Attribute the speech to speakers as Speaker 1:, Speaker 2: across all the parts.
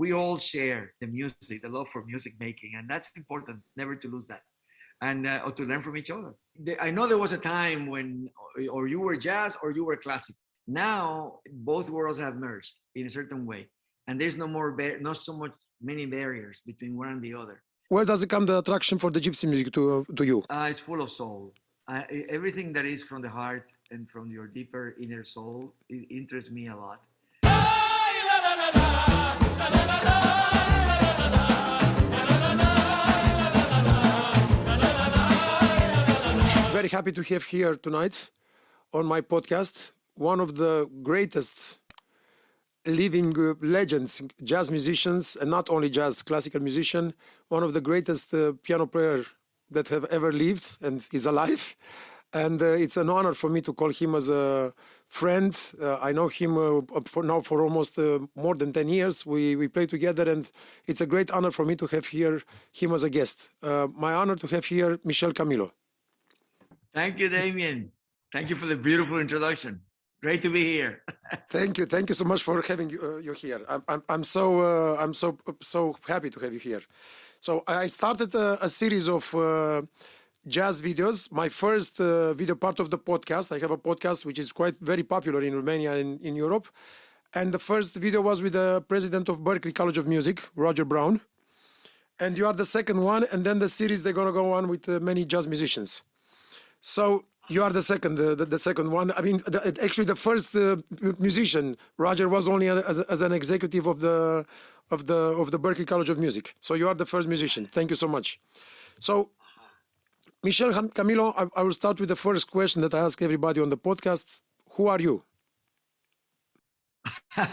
Speaker 1: we all share the music, the love for music making, and that's important. Never to lose that, and uh, or to learn from each other. I know there was a time when, or you were jazz or you were classic. Now both worlds have merged in a certain way, and there's no more, not so much many barriers between one and the other.
Speaker 2: Where does it come the attraction for the gypsy music to to you?
Speaker 1: Uh, it's full of soul. Uh, everything that is from the heart and from your deeper inner soul it interests me a lot.
Speaker 2: Very happy to have here tonight on my podcast one of the greatest living legends, jazz musicians, and not only jazz, classical musician, one of the greatest uh, piano player that have ever lived and is alive. And uh, it's an honor for me to call him as a friend. Uh, I know him uh, for now for almost uh, more than 10 years. We, we play together, and it's a great honor for me to have here him as a guest. my honor to have here Michel Camilo.
Speaker 1: Thank you, Damien. Thank you for the beautiful introduction. Great to be here.
Speaker 2: thank you, thank you so much for having you, uh, you here. I'm, I'm, I'm so uh, I'm so so happy to have you here. So I started a, a series of uh, jazz videos. My first uh, video part of the podcast. I have a podcast which is quite very popular in Romania and in Europe. And the first video was with the president of Berklee College of Music, Roger Brown. And you are the second one, and then the series they're gonna go on with uh, many jazz musicians. So you are the second, the, the, the second one. I mean, the, actually, the first uh, musician, Roger, was only as, as, an executive of the of the of the Berklee College of Music. So you are the first musician. Thank you so much. So, Michel Camilo, I, I will start with the first question that I ask everybody on the podcast. Who are you?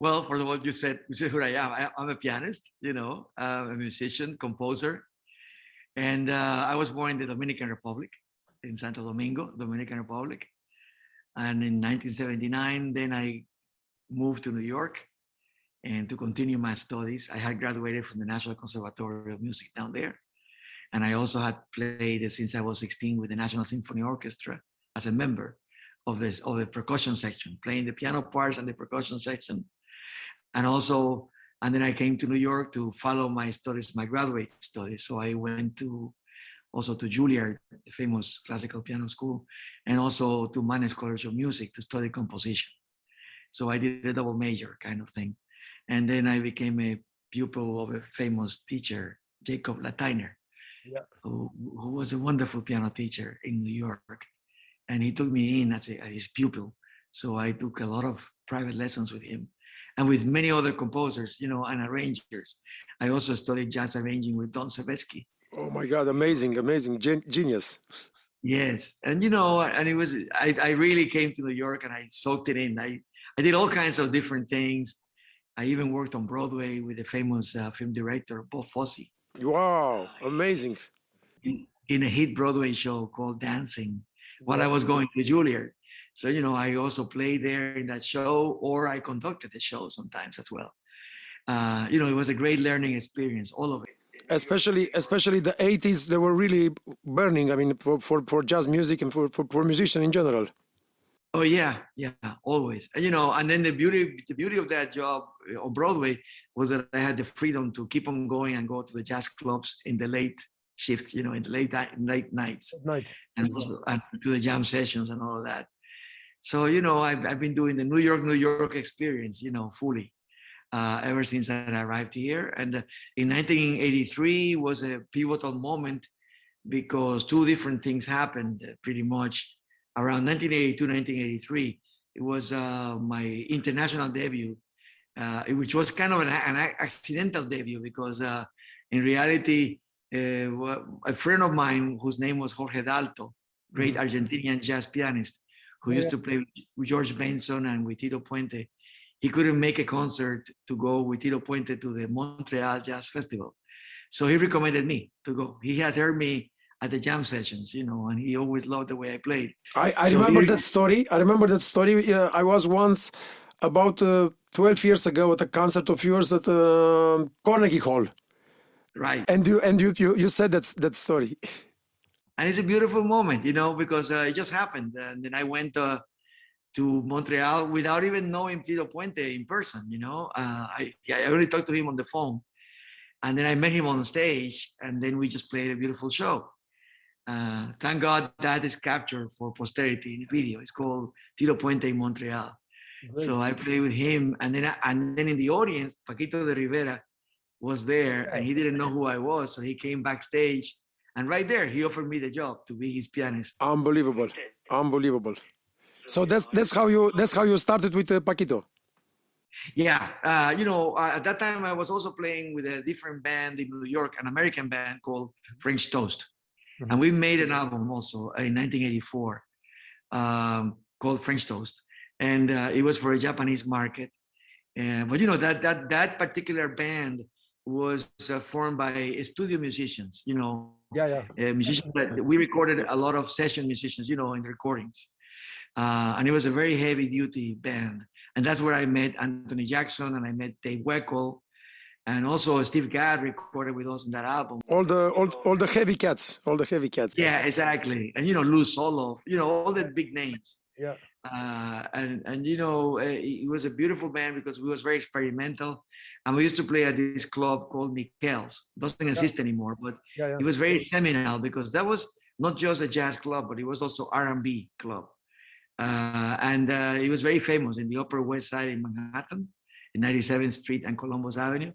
Speaker 1: well, of all, you said you said who I am. I, am a pianist, you know, uh, a musician, composer, and uh, I was born in the Dominican Republic in Santo Domingo, Dominican Republic. And in 1979, then I moved to New York and to continue my studies. I had graduated from the National Conservatory of Music down there. And I also had played uh, since I was 16 with the National Symphony Orchestra as a member of this of the percussion section, playing the piano parts and the percussion section. And also, and then I came to New York to follow my studies, my graduate studies. So I went to also to Juilliard, the famous classical piano school, and also to Mannes College of Music to study composition. So I did a double major kind of thing. And then I became a pupil of a famous teacher, Jacob Lateiner, yeah. who, who was a wonderful piano teacher in New York. And he took me in as, a, as his pupil. So I took a lot of private lessons with him and with many other composers, you know, and arrangers. I also studied jazz arranging with Don Sebesky.
Speaker 2: Oh my God, amazing, amazing, Gen- genius.
Speaker 1: Yes, and you know, and it was I, I really came to New York and I soaked it in. I I did all kinds of different things. I even worked on Broadway with the famous uh, film director Bob Fosse.
Speaker 2: Wow, amazing!
Speaker 1: In, in, a hit Broadway show called Dancing, while I was going to Juilliard. So you know, I also played there in that show, or I conducted the show sometimes as well. Uh, you know, it was a great learning experience, all of it
Speaker 2: especially especially the 80s they were really burning i mean for for, for jazz music and for, for for musicians in general
Speaker 1: oh yeah yeah always. You know and then the beauty the beauty of that job uh, on broadway was that i had the freedom to keep on going and go to the jazz clubs in the late shifts you know in the late late nights
Speaker 2: night
Speaker 1: and, also, and do the jam sessions and all of that. So you know I've, I've been doing the new york new york experience you know fully uh, ever since I arrived here. And uh, in 1983 was a pivotal moment because two different things happened uh, pretty much around 1982, 1983. It was uh, my international debut, uh, which was kind of an, an accidental debut because uh, in reality, a friend of mine whose name was Jorge Dalto, great mm-hmm. Argentinian jazz pianist, who yeah. used to play with George Benson and with Tito Puente, he couldn't make a concert to go with Tito Puente to the Montreal Jazz Festival. So he recommended me to go. He had heard me at the jam sessions, you know, and he always loved the way I played.
Speaker 2: I, I so remember he, that story. I remember that story. Uh, I was once about uh, 12 years ago at a concert of yours at uh, Carnegie Hall.
Speaker 1: Right.
Speaker 2: And you and you you, you said that that story.
Speaker 1: And it's a beautiful moment, you know, because uh, it just happened. And then I went uh, to Montreal without even knowing Tito Puente in person. You know, uh, I I only talked to him on the phone, and then I met him on stage, and then we just played a beautiful show. Uh, thank God that is captured for posterity in a video. It's called Tito Puente in Montreal. So I played with him, and then I, and then in the audience, Paquito de Rivera was there, and he didn't know who I was, so he came backstage, and right there he offered me the job to be his pianist.
Speaker 2: Unbelievable, unbelievable. So that's that's how you that's how you started with uh, Paquito.
Speaker 1: Yeah, uh, you know, uh, at that time I was also playing with a different band in New York, an American band called French Toast,
Speaker 2: Mhm.
Speaker 1: and we made an album also in 1984 um, called French Toast, and uh, it was for a Japanese market. And but you know that that that particular band was uh, formed by studio musicians. You know,
Speaker 2: Yeah, yeah.
Speaker 1: uh, musicians that we recorded a lot of session musicians, you know, in the recordings. Uh, and it was a very heavy duty band. And that's where I met Anthony Jackson and I met Dave Weckl. And also Steve Gadd recorded with us in that album.
Speaker 2: All the all, all the heavy cats, all the heavy cats.
Speaker 1: Yeah, exactly. And, you know, Lew Soloff, you know, all the big names.
Speaker 2: Yeah.
Speaker 1: Uh, and, and, you know, it was a beautiful band because we was very experimental. And we used to play at this club called Mikell's. Doesn't exist anymore, but
Speaker 2: yeah,
Speaker 1: it was very seminal because that was not just a jazz club, but it was also R&B club. Uh, and uh, it was very famous in the Upper West Side in Manhattan, in 97th Street and Columbus Avenue.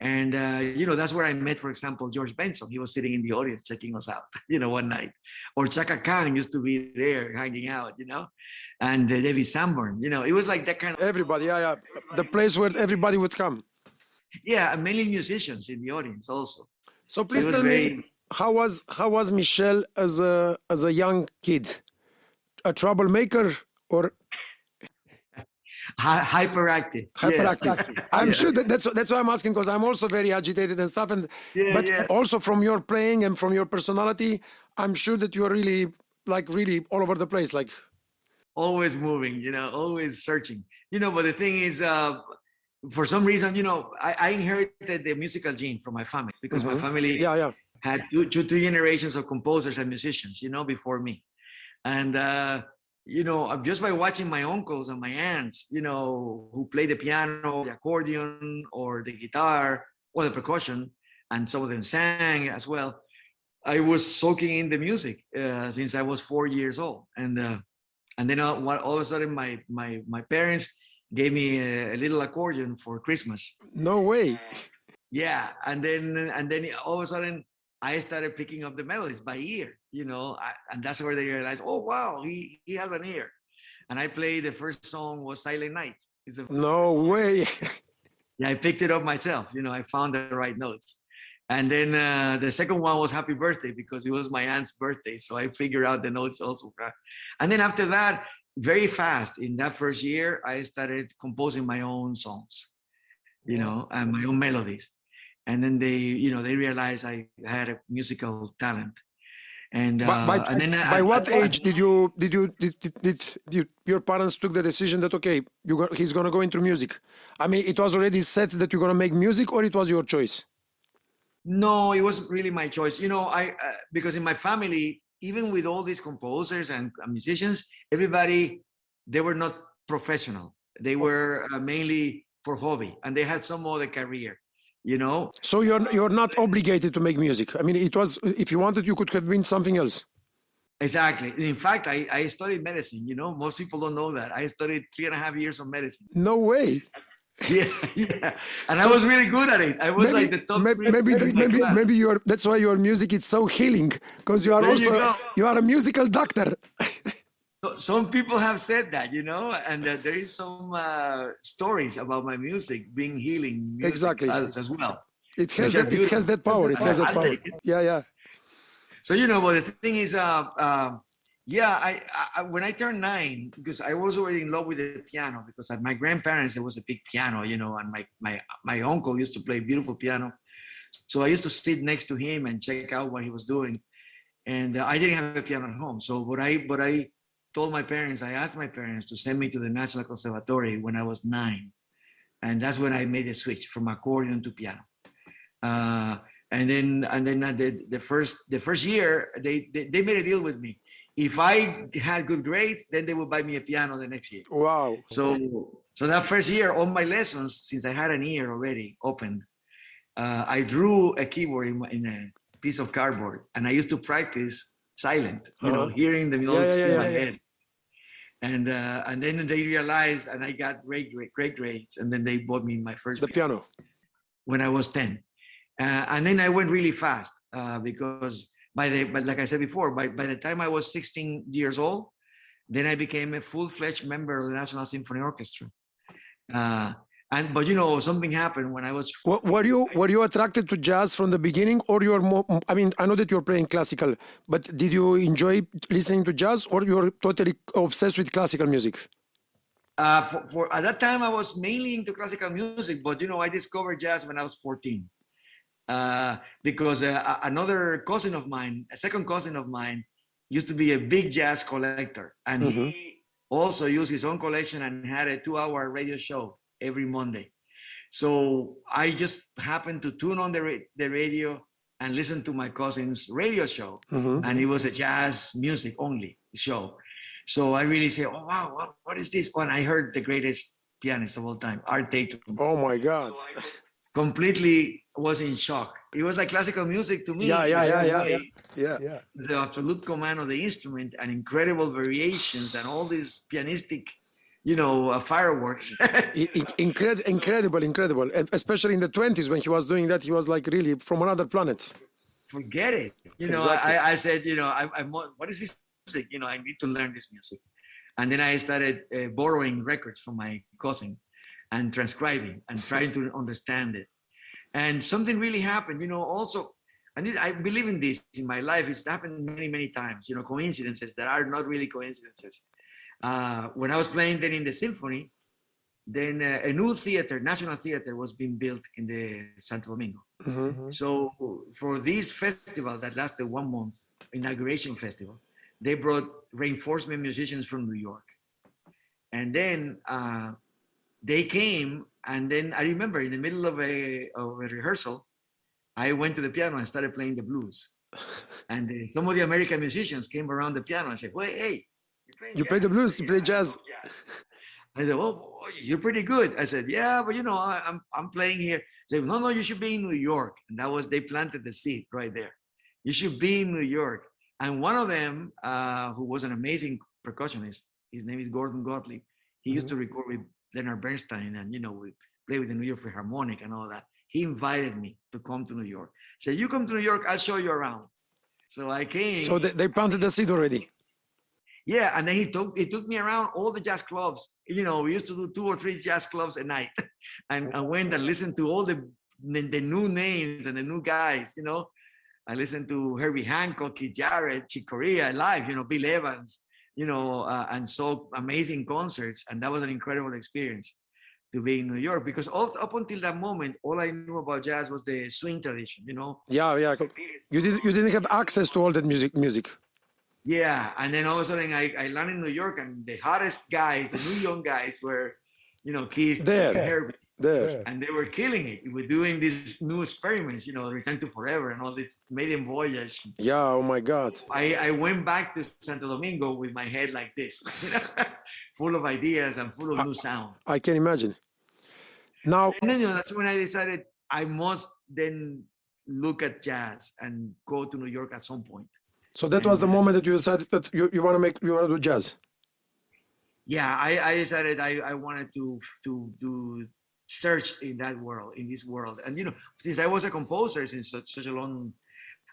Speaker 1: And uh, you know that's where I met, for example, George Benson. He was sitting in the audience checking us out, you know, one night. Or Chaka Khan used to be there hanging out, you know, and uh, David Sanborn. You know, it was like that kind of
Speaker 2: Everybody, yeah, yeah. The place where everybody would come.
Speaker 1: yeah, and mainly musicians in the audience also.
Speaker 2: So please tell me, how was how was Michel as a as a young kid? A troublemaker or
Speaker 1: hy- hyperactive. yes.
Speaker 2: hyperactive? I'm
Speaker 1: Yeah.
Speaker 2: sure that that's that's why I'm asking because I'm also very agitated and stuff. And
Speaker 1: Yeah,
Speaker 2: but
Speaker 1: yeah.
Speaker 2: also from your playing and from your personality, I'm sure that you are really like really all over the place. Like
Speaker 1: always moving, you know, always searching. You know, but the thing is, uh, for some reason, you know, I, I inherited the musical gene from my family because my
Speaker 2: Mhm.
Speaker 1: family
Speaker 2: yeah, yeah.
Speaker 1: had two, two, two generations of composers and musicians, you know, before me. And, uh, you know, uh, just by watching my uncles and my aunts, you know, who play the piano, the accordion, or the guitar, or the percussion, and some of them sang as well. I was soaking in the music uh, since I was four years old, and uh, and then all, all of a sudden, my my my parents gave me a, a little accordion for Christmas,
Speaker 2: No way.
Speaker 1: yeah and then and then all of a sudden i started picking up the melodies by ear you know I, and that's where they realized oh wow he he has an ear. And i played the first song was silent night. It's the
Speaker 2: No way.
Speaker 1: yeah i picked it up myself you know i found the right notes. And then uh, the second one was happy birthday because it was my aunt's birthday so i figured out the notes also and then after that very fast in that first year i started composing my own songs you know and my own melodies and then they you know they realized i had a musical talent and
Speaker 2: By,
Speaker 1: uh,
Speaker 2: by,
Speaker 1: and then
Speaker 2: by
Speaker 1: at-
Speaker 2: what
Speaker 1: at-
Speaker 2: age did you did you did, did, did, your parents took the decision that okay you go, he's gonna go into music? I mean, it was already set that you're gonna make music, or it was your choice.
Speaker 1: No, it wasn't really my choice. You know, I uh, because in my family, even with all these composers and uh, musicians, everybody they were not professional. They were uh, mainly for hobby, and they had some other career. You know,
Speaker 2: So you're you're not obligated to make music. I mean, it was if you wanted, you could have been something else.
Speaker 1: exactly. In fact, I, I studied medicine. You know, most people don't know that I studied three and a half years of medicine.
Speaker 2: No way.
Speaker 1: Yeah, yeah, and I was really good at it. I was like the top.
Speaker 2: maybe maybe maybe, maybe your that's why your music is so healing because you are
Speaker 1: There
Speaker 2: also
Speaker 1: go.
Speaker 2: you are a musical doctor.
Speaker 1: So- Some people have said that, you know, and uh, there is some uh, stories about my music being healing music
Speaker 2: Exactly.
Speaker 1: as well.
Speaker 2: It has that, it has that power. It has that power. Yeah, yeah.
Speaker 1: So you know, but the thing is, uh, uh, yeah, I, I when I turned nine, because I was already in love with the piano, because at my grandparents there was a big piano, you know, and my my my uncle used to play beautiful piano, so I used to sit next to him and check out what he was doing, and uh, I didn't have a piano at home, so what I what I told my parents, I asked my parents to send me to the National Conservatory when I was nine, and that's when I made the switch from accordion to piano. Uh, and then and then the, the first the first year they, they they made a deal with me if I had good grades, then they would buy me a piano the next year.
Speaker 2: Wow.
Speaker 1: So, so that first year, all my lessons, since I had an ear already open, uh, I drew a keyboard in, in a piece of cardboard, and I used to practice silent, you know,
Speaker 2: Uh-huh.
Speaker 1: hearing the notes
Speaker 2: yeah,
Speaker 1: in
Speaker 2: yeah,
Speaker 1: my
Speaker 2: yeah.
Speaker 1: head. And uh, and then they realized, and I got great, great, great grades, and then they bought me my first
Speaker 2: The
Speaker 1: piano
Speaker 2: piano.
Speaker 1: when I was 10. Uh, and then I went really fast uh, because by the, but like I said before, by, by the time I was 16 years old, then I became a full-fledged member of the National Symphony Orchestra. Uh, and, but you know, something happened when I was,
Speaker 2: Wa- Were you were you attracted to jazz from the beginning, or you are more? I mean, I know that you're playing classical, but did you enjoy listening to jazz, or you're totally obsessed with classical music?
Speaker 1: uh, for, for, at that time, I was mainly into classical music, but you know, I discovered jazz when I was 14. Uh, because uh, another cousin of mine, a second cousin of mine, used to be a big jazz collector, and he also used his own collection and had a two-hour radio show every Monday. So I just happened to tune on the ra- the radio and listen to my cousin's radio show,
Speaker 2: Mhm.
Speaker 1: and it was a jazz music only show. So I really say, "Oh wow, what, what is this?" When I heard the greatest pianist of all time, Art Tatum.
Speaker 2: Oh my God!
Speaker 1: So I completely was in shock. It was like classical music to me.
Speaker 2: Yeah, yeah,
Speaker 1: in
Speaker 2: yeah, yeah, yeah, yeah.
Speaker 1: The absolute command of the instrument and incredible variations and all these pianistic, you know, uh, fireworks.
Speaker 2: Incredible, incredible, incredible. And especially in the twenties when he was doing that, he was like really from another planet.
Speaker 1: Forget it. You know,
Speaker 2: Exactly.
Speaker 1: I, I said, you know, I, I'm, what is this music? You know, I need to learn this music. And then I started uh, borrowing records from my cousin and transcribing and trying to understand it. And something really happened, you know, also, and I believe in this in my life. It's happened many, many times, you know, coincidences that are not really coincidences. Uh, when I was playing then in the symphony, then uh, a new theater, National Theater, was being built in the Santo Domingo.
Speaker 2: Mhm.
Speaker 1: So for this festival that lasted one month, inauguration festival, they brought reinforcement musicians from New York. And then uh, they came, and then I remember in the middle of a, of a rehearsal, I went to the piano and started playing the blues. And uh, some of the American musicians came around the piano and said, "Wait, hey, playing
Speaker 2: You play the blues, you play jazz."
Speaker 1: I said, "Well, you're pretty good." I said, "Yeah, but you know, I, I'm I'm playing here." They said, "No, no, you should be in New York." And that was they planted the seed right there. You should be in New York. And one of them, uh, who was an amazing percussionist, his name is Gordon Gottlieb. He used to record with Leonard Bernstein, and you know, we play with the New York Philharmonic and all that. He invited me to come to New York. Said, "You come to New York, I'll show you around." So I came.
Speaker 2: So they, they planted the seed already.
Speaker 1: Yeah, and then he took he took me around all the jazz clubs. You know, we used to do two or three jazz clubs a night, and I went and listened to all the the, new names and the new guys. You know, I listened to Herbie Hancock, Keith Jarrett, Chick Corea live. You know, Bill Evans. You know, uh, and saw amazing concerts, and that was an incredible experience to be in New York because all, up until that moment, all I knew about jazz was the swing tradition. You know,
Speaker 2: Yeah, yeah. You did you didn't have access to all that music music.
Speaker 1: Yeah, and then all of a sudden I, I landed in New York, and the hottest guys, the new young guys, were, you know, Keith,
Speaker 2: There.
Speaker 1: and Herbie,
Speaker 2: There.
Speaker 1: and they were killing it. We were doing these new experiments, you know, Return to Forever and all this maiden voyage.
Speaker 2: Yeah, oh my God.
Speaker 1: I, I went back to Santo Domingo with my head like this, you know, full of ideas and full of new sound.
Speaker 2: I can imagine. Now,
Speaker 1: And then you know, that's when I decided I must then look at jazz and go to New York at some point.
Speaker 2: So that was the moment that you decided that you, you want to make you want to do jazz.
Speaker 1: yeah I, I decided I, I wanted to to do search in that world in this world and you know since i was a composer since such, such a long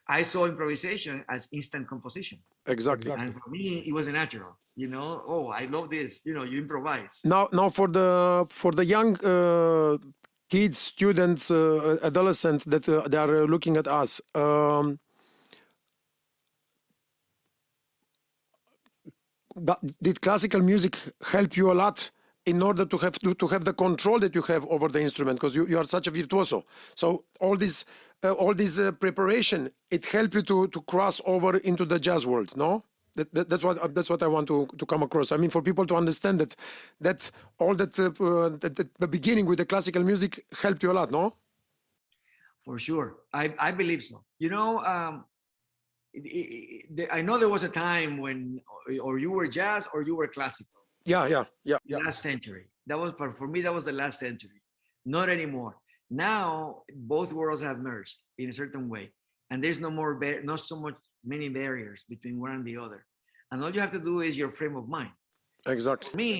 Speaker 1: i saw improvisation as instant composition
Speaker 2: Exactly.
Speaker 1: and for me it was a natural you know oh i love this you know you improvise
Speaker 2: Now, now for the for the young uh, kids, students, uh, adolescents that uh, they are looking at us. Um, did classical music help you a lot in order to have to, to have the control that you have over the instrument? Because you, you are such a virtuoso. So all this uh, all this uh, preparation it helped you to to cross over into the jazz world no? That, that, that's what that's what I want to, to come across. I mean, for people to understand that that all that, uh, that, that the beginning with the classical music helped you a lot, no?
Speaker 1: for sure. I, I believe so. You know um, it- it- I know there was a time when or you were jazz or you were classical.
Speaker 2: Yeah, yeah, yeah, yeah.
Speaker 1: last century. That was for for me. That was the last century. Not anymore. Now both worlds have merged in a certain way, and there's no more bar- not so much many barriers between one and the other. And all you have to do is your frame of mind.
Speaker 2: Exactly.
Speaker 1: For me,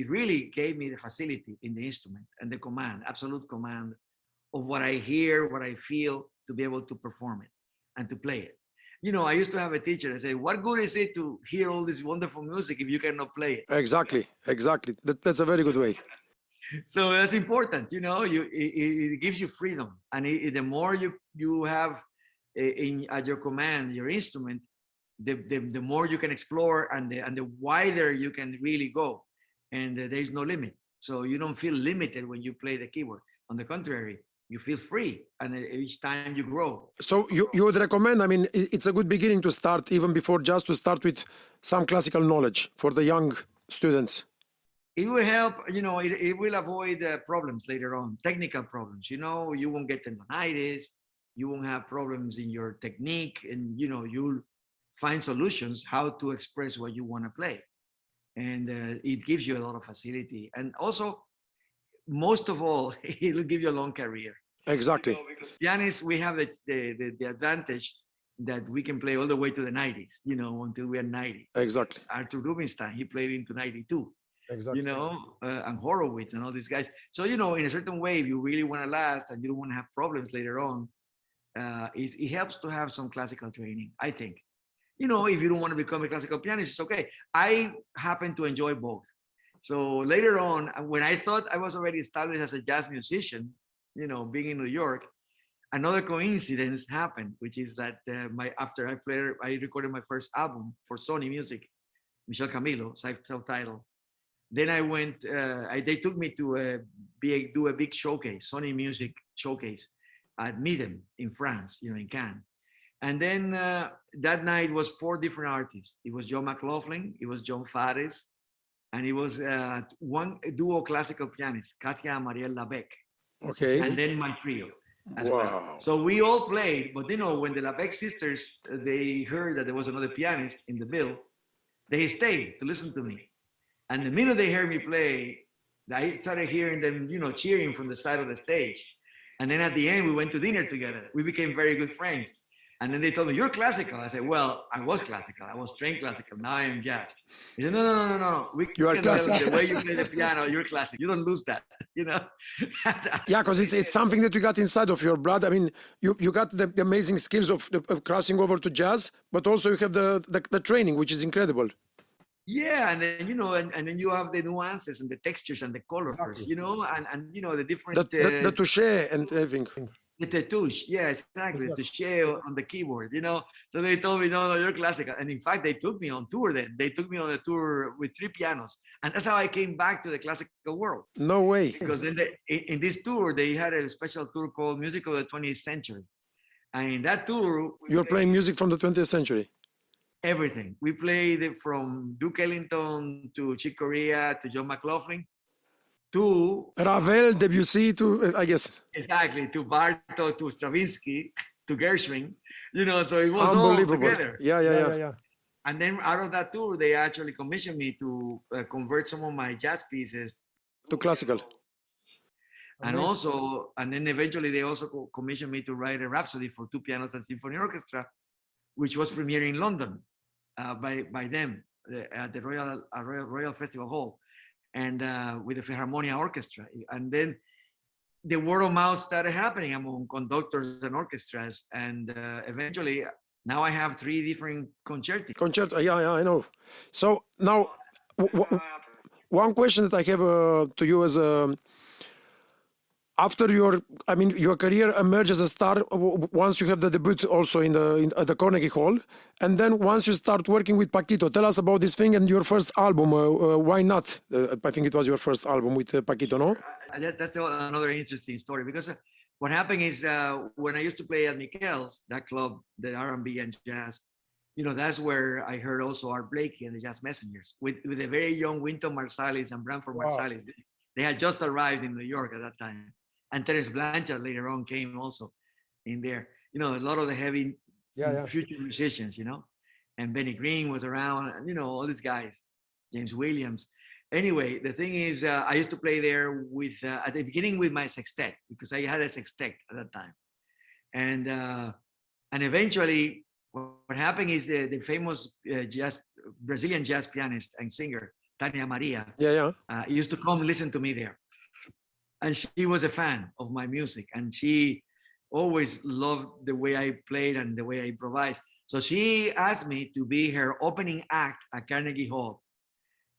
Speaker 1: it really gave me the facility in the instrument and the command, absolute command of what I hear, what I feel, to be able to perform it and to play it. You know, I used to have a teacher that say, "What good is it to hear all this wonderful music if you cannot play it?"
Speaker 2: Exactly. Exactly. That, that's a very good way.
Speaker 1: so that's important you know you it, it- gives you freedom and it, it- the more you you have in at your command your instrument the, the the more you can explore and the and the wider you can really go and uh, there is no limit so you don't feel limited when you play the keyboard on the contrary you feel free and each time you grow.
Speaker 2: So you, you would recommend, I mean, it's a good beginning to start, even before just to start with some classical knowledge for the young students.
Speaker 1: it will help you know it, it will avoid uh, problems later on technical problems you know you won't get tendonitis you won't have problems in your technique and you know you'll find solutions how to express what you want to play. And uh, it gives you a lot of facility. And also most of all it'll give you a long career
Speaker 2: Exactly.
Speaker 1: pianists we have the, the, the, the advantage that we can play all the way to the 90s you know until we're 90
Speaker 2: Exactly.
Speaker 1: arthur rubinstein he played into 92
Speaker 2: Exactly.
Speaker 1: you know, uh, and Horowitz and all these guys. So, you know, in a certain way, if you really want to last and you don't want to have problems later on, uh, it's, it helps to have some classical training, I think. You know, if you don't want to become a classical pianist, it's okay. I happen to enjoy both. So later on, when I thought I was already established as a jazz musician, you know, being in New York, another coincidence happened, which is that uh, my after I played, I recorded my first album for Sony Music, Michel Camilo, self- self-titled then I went. Uh, I, they took me to a do a big showcase, Sony Music showcase at Midem in France, you know, in Cannes. And then uh, that night was four different artists. It was Joe McLaughlin, it was John Fares, and it was uh, one duo classical pianist, Katia and Marielle Labèque,
Speaker 2: Okay.
Speaker 1: and then my trio. as well.
Speaker 2: Wow.
Speaker 1: So we all played, but you know, when the Labèque sisters they heard that there was another pianist in the bill, they stayed to listen to me. And the minute they heard me play, I started hearing them, you know, cheering from the side of the stage. And then at the end, we went to dinner together. We became very good friends. And then they told me, "You're classical." I said, "Well, I was classical. I was trained classical. Now I am jazz." He said, "No, no, no, no, no. We
Speaker 2: You are classical."
Speaker 1: The way you play the piano, you're classic. You don't lose that. You know."
Speaker 2: Yeah, because it's it's something that you got inside of your blood. I mean, you, you got the, the amazing skills of, of crossing over to jazz, but also you have the, the, the training, which is incredible.
Speaker 1: Yeah, and then you know, and, and then you have the nuances and the textures and the colors,
Speaker 2: Exactly.
Speaker 1: you know, and and you know the different
Speaker 2: The, the, the
Speaker 1: uh,
Speaker 2: touche and everything.
Speaker 1: The, the touche. Yeah, exactly,
Speaker 2: Yeah.
Speaker 1: the touche on the keyboard, you know. So they told me, no, no, you're classical, and in fact, they took me on tour. Then they took me on a tour with three pianos, and that's how I came back to the classical world.
Speaker 2: No way.
Speaker 1: Because in the in, this tour, they had a special tour called Music of the 20th Century, and in that tour,
Speaker 2: You're playing music from the 20th century.
Speaker 1: everything. We played it from Duke Ellington to Chick Corea to John McLaughlin to
Speaker 2: Ravel, Debussy, to uh, I guess.
Speaker 1: exactly to Bartok to Stravinsky to Gershwin. You know, so it was all together.
Speaker 2: Yeah, yeah, yeah.
Speaker 1: yeah And then out of that tour, they actually commissioned me to uh, convert some of my jazz pieces
Speaker 2: To classical.
Speaker 1: and also and then eventually they also co- commissioned me to write a rhapsody for two pianos and symphony orchestra which was premiering in london uh, by by them uh, at the royal uh, royal, royal festival hall and uh, with the philharmonia orchestra and then the word of mouth started happening among conductors and orchestras and uh, eventually now i have three different concerti
Speaker 2: Concerto. Yeah, yeah, I know. So now, w- w- one question that I have uh, to you is. Um, after your, I mean, your career emerged as a star once you have the debut also in the in, at the Carnegie Hall, and then once you start working with Paquito. Tell us about this thing and your first album. Uh, uh, why not? Uh, I think it was your first album with uh, Paquito, no?
Speaker 1: That, that's another interesting story because uh, what happened is uh, when I used to play at Mikell's, that club, the R&B and jazz, you know, that's where I heard also Art Blakey and the Jazz Messengers with, with a very young Wynton Marsalis and Branford
Speaker 2: Wow.
Speaker 1: Marsalis. They had just arrived in New York at that time. And Terence Blanchard later on came also in there. You know, a lot of the heavy
Speaker 2: Yeah, yeah.
Speaker 1: future musicians, you know. And Benny Green was around, and you know, all these guys, James Williams. Anyway, the thing is, uh, I used to play there with uh, at the beginning with my sextet because I had a sextet at that time, and uh, and eventually, what, happened is the the famous uh, jazz Brazilian jazz pianist and singer Tania Maria
Speaker 2: Yeah, yeah.
Speaker 1: uh, used to come listen to me there. And she was a fan of my music and she always loved the way I played and the way I improvised. So she asked me to be her opening act at Carnegie Hall.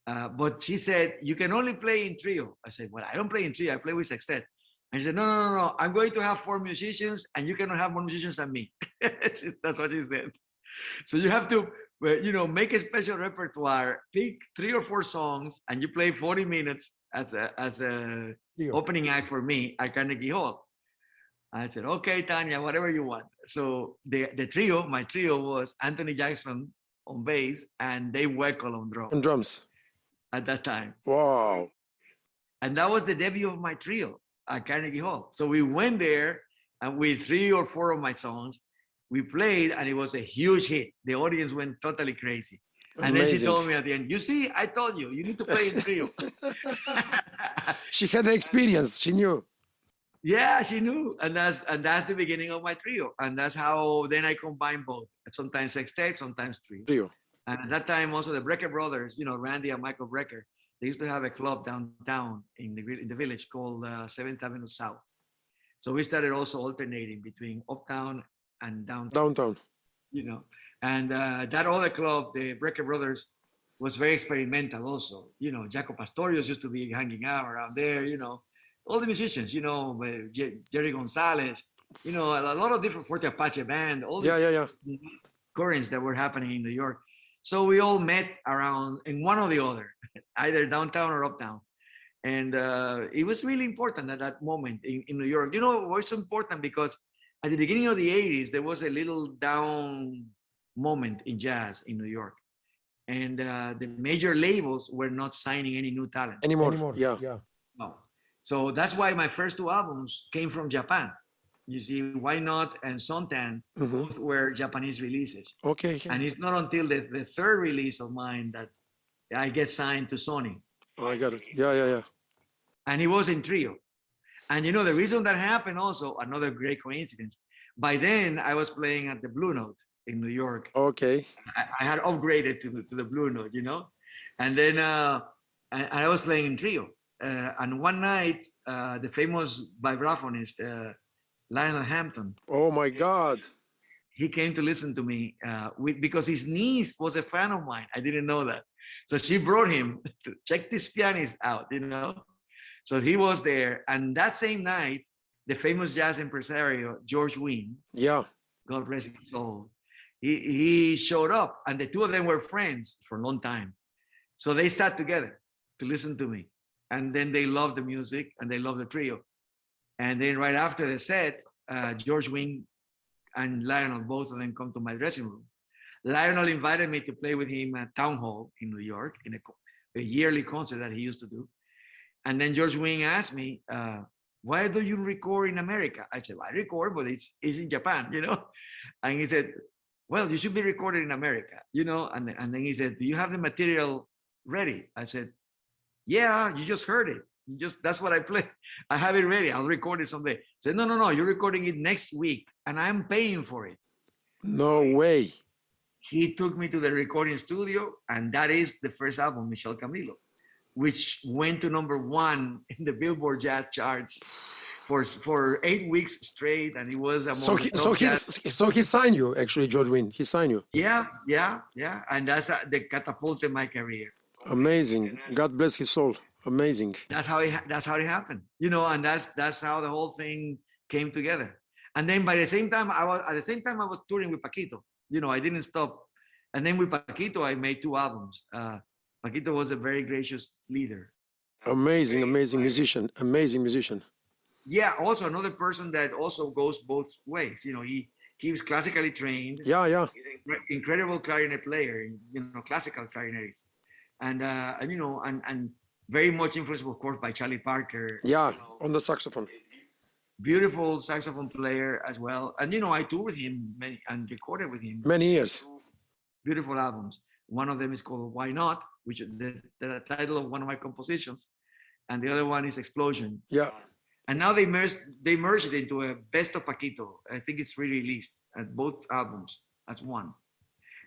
Speaker 1: Uh, but she said, You can only play in trio. I said, Well, I don't play in trio, I play with sextet. And she said, No, no, no, no. I'm going to have four musicians and you cannot have more musicians than me. That's what she said. So you have to, well, you know, make a special repertoire, pick three or four songs, and you play 40 minutes as a as a opening act for me at Carnegie Hall. I said, okay, Tania, whatever you want. So the the trio, my trio was Anthony Jackson on bass and Dave Weckl on drum
Speaker 2: And drums.
Speaker 1: at that time.
Speaker 2: Wow.
Speaker 1: And that was the debut of my trio at Carnegie Hall. So we went there and with three or four of my songs, we played and it was a huge hit. The audience went totally crazy. And then she told me at the end, you see, I told you, you need to play in trio.
Speaker 2: She had the experience. She knew.
Speaker 1: yeah, she knew. And that's and that's the beginning of my trio. And that's how then I combine both. Sometimes sextet, sometimes trio.
Speaker 2: Trio.
Speaker 1: And at that time, also the Brecker brothers, you know, Randy and Michael Brecker, they used to have a club downtown in the in the village called uh, Seventh Avenue South. So we started also alternating between uptown and downtown,
Speaker 2: Downtown.
Speaker 1: you know. And uh, that other club, the Brecker brothers, was very experimental also. You know, Jaco Pastorius used to be hanging out around there, you know, all the musicians, you know, uh, Jerry Gonzalez, you know, a lot of different Fort Apache band, all the
Speaker 2: Yeah, yeah, yeah.
Speaker 1: currents that were happening in New York. So we all met around in one or the other, either downtown or uptown. And uh, it was really important at that moment in, in New York. You know, it was important because at the beginning of the 80s, there was a little down moment in jazz in New York. And uh, the major labels were not signing any new talent.
Speaker 2: Anymore. Yeah.
Speaker 3: yeah.
Speaker 1: No. So that's why my first two albums came from Japan. You see, Why Not and Suntan
Speaker 2: Mhm.
Speaker 1: both were Japanese releases.
Speaker 2: Okay.
Speaker 1: And it's not until the, the third release of mine that I get signed to Sony.
Speaker 2: Oh, I got it. Yeah, yeah, yeah.
Speaker 1: And he was in trio. And you know, the reason that happened also, another great coincidence. By then, I was playing at the Blue Note in New York.
Speaker 2: Okay.
Speaker 1: I, I had upgraded to, to the Blue Note, you know? And then uh, and I was playing in trio. Uh, and one night, uh, the famous vibraphonist, uh, Lionel Hampton,
Speaker 2: Oh my God.
Speaker 1: he came to listen to me uh, with, because his niece was a fan of mine. I didn't know that. So she brought him to check this pianist out, you know. So he was there. And that same night, the famous jazz impresario, George Wein,
Speaker 2: Yeah.
Speaker 1: God bless his soul, he, he showed up and the two of them were friends for a long time. So they sat together to listen to me. And then they loved the music and they loved the trio. And then right after the set, uh, George Wein and Lionel, both of them come to my dressing room. Lionel invited me to play with him at Town Hall in New York in a, a yearly concert that he used to do. And then George Wein asked me, uh, why do you record in America? I said, I record, but it's, it's in Japan, you know? And he said, well, you should be recorded in America, you know? And, and then he said, do you have the material ready? I said, yeah, you just heard it. You just, that's what I play. I have it ready. I'll record it someday. He said, no, no, no, you're recording it next week and I'm paying for it.
Speaker 2: No way.
Speaker 1: He took me to the recording studio and that is the first album, Michel Camilo, which went to number one in the Billboard Jazz charts for, for eight weeks straight. And it was
Speaker 2: So he, so he's so he signed you actually, George Wein. He signed you.
Speaker 1: Yeah, yeah, yeah. And that's uh, the catapulted my career.
Speaker 2: Amazing. God bless his soul. Amazing.
Speaker 1: That's how it that's how it happened. You know, and that's that's how the whole thing came together. And then by the same time, I was at the same time I was touring with Paquito. You know, I didn't stop. And then with Paquito, I made two albums. Uh, Paquito was a very gracious leader.
Speaker 2: Amazing, amazing musician. Amazing musician.
Speaker 1: Yeah, also another person that also goes both ways. You know, he he was classically trained.
Speaker 2: Yeah, yeah.
Speaker 1: He's an incre- incredible clarinet player, you know, classical clarinetist, and uh, and you know, and and very much influenced, of course, by Charlie Parker.
Speaker 2: Yeah.
Speaker 1: you know.
Speaker 2: On the saxophone.
Speaker 1: beautiful saxophone player as well. And you know, I toured with him many and recorded with him
Speaker 2: Many years.
Speaker 1: beautiful albums. One of them is called Why Not, which is the, the title of one of my compositions, and the other one is Explosion.
Speaker 2: Yeah.
Speaker 1: And now they merged they merged it into a Best of Paquito. I think it's re-released at both albums as one.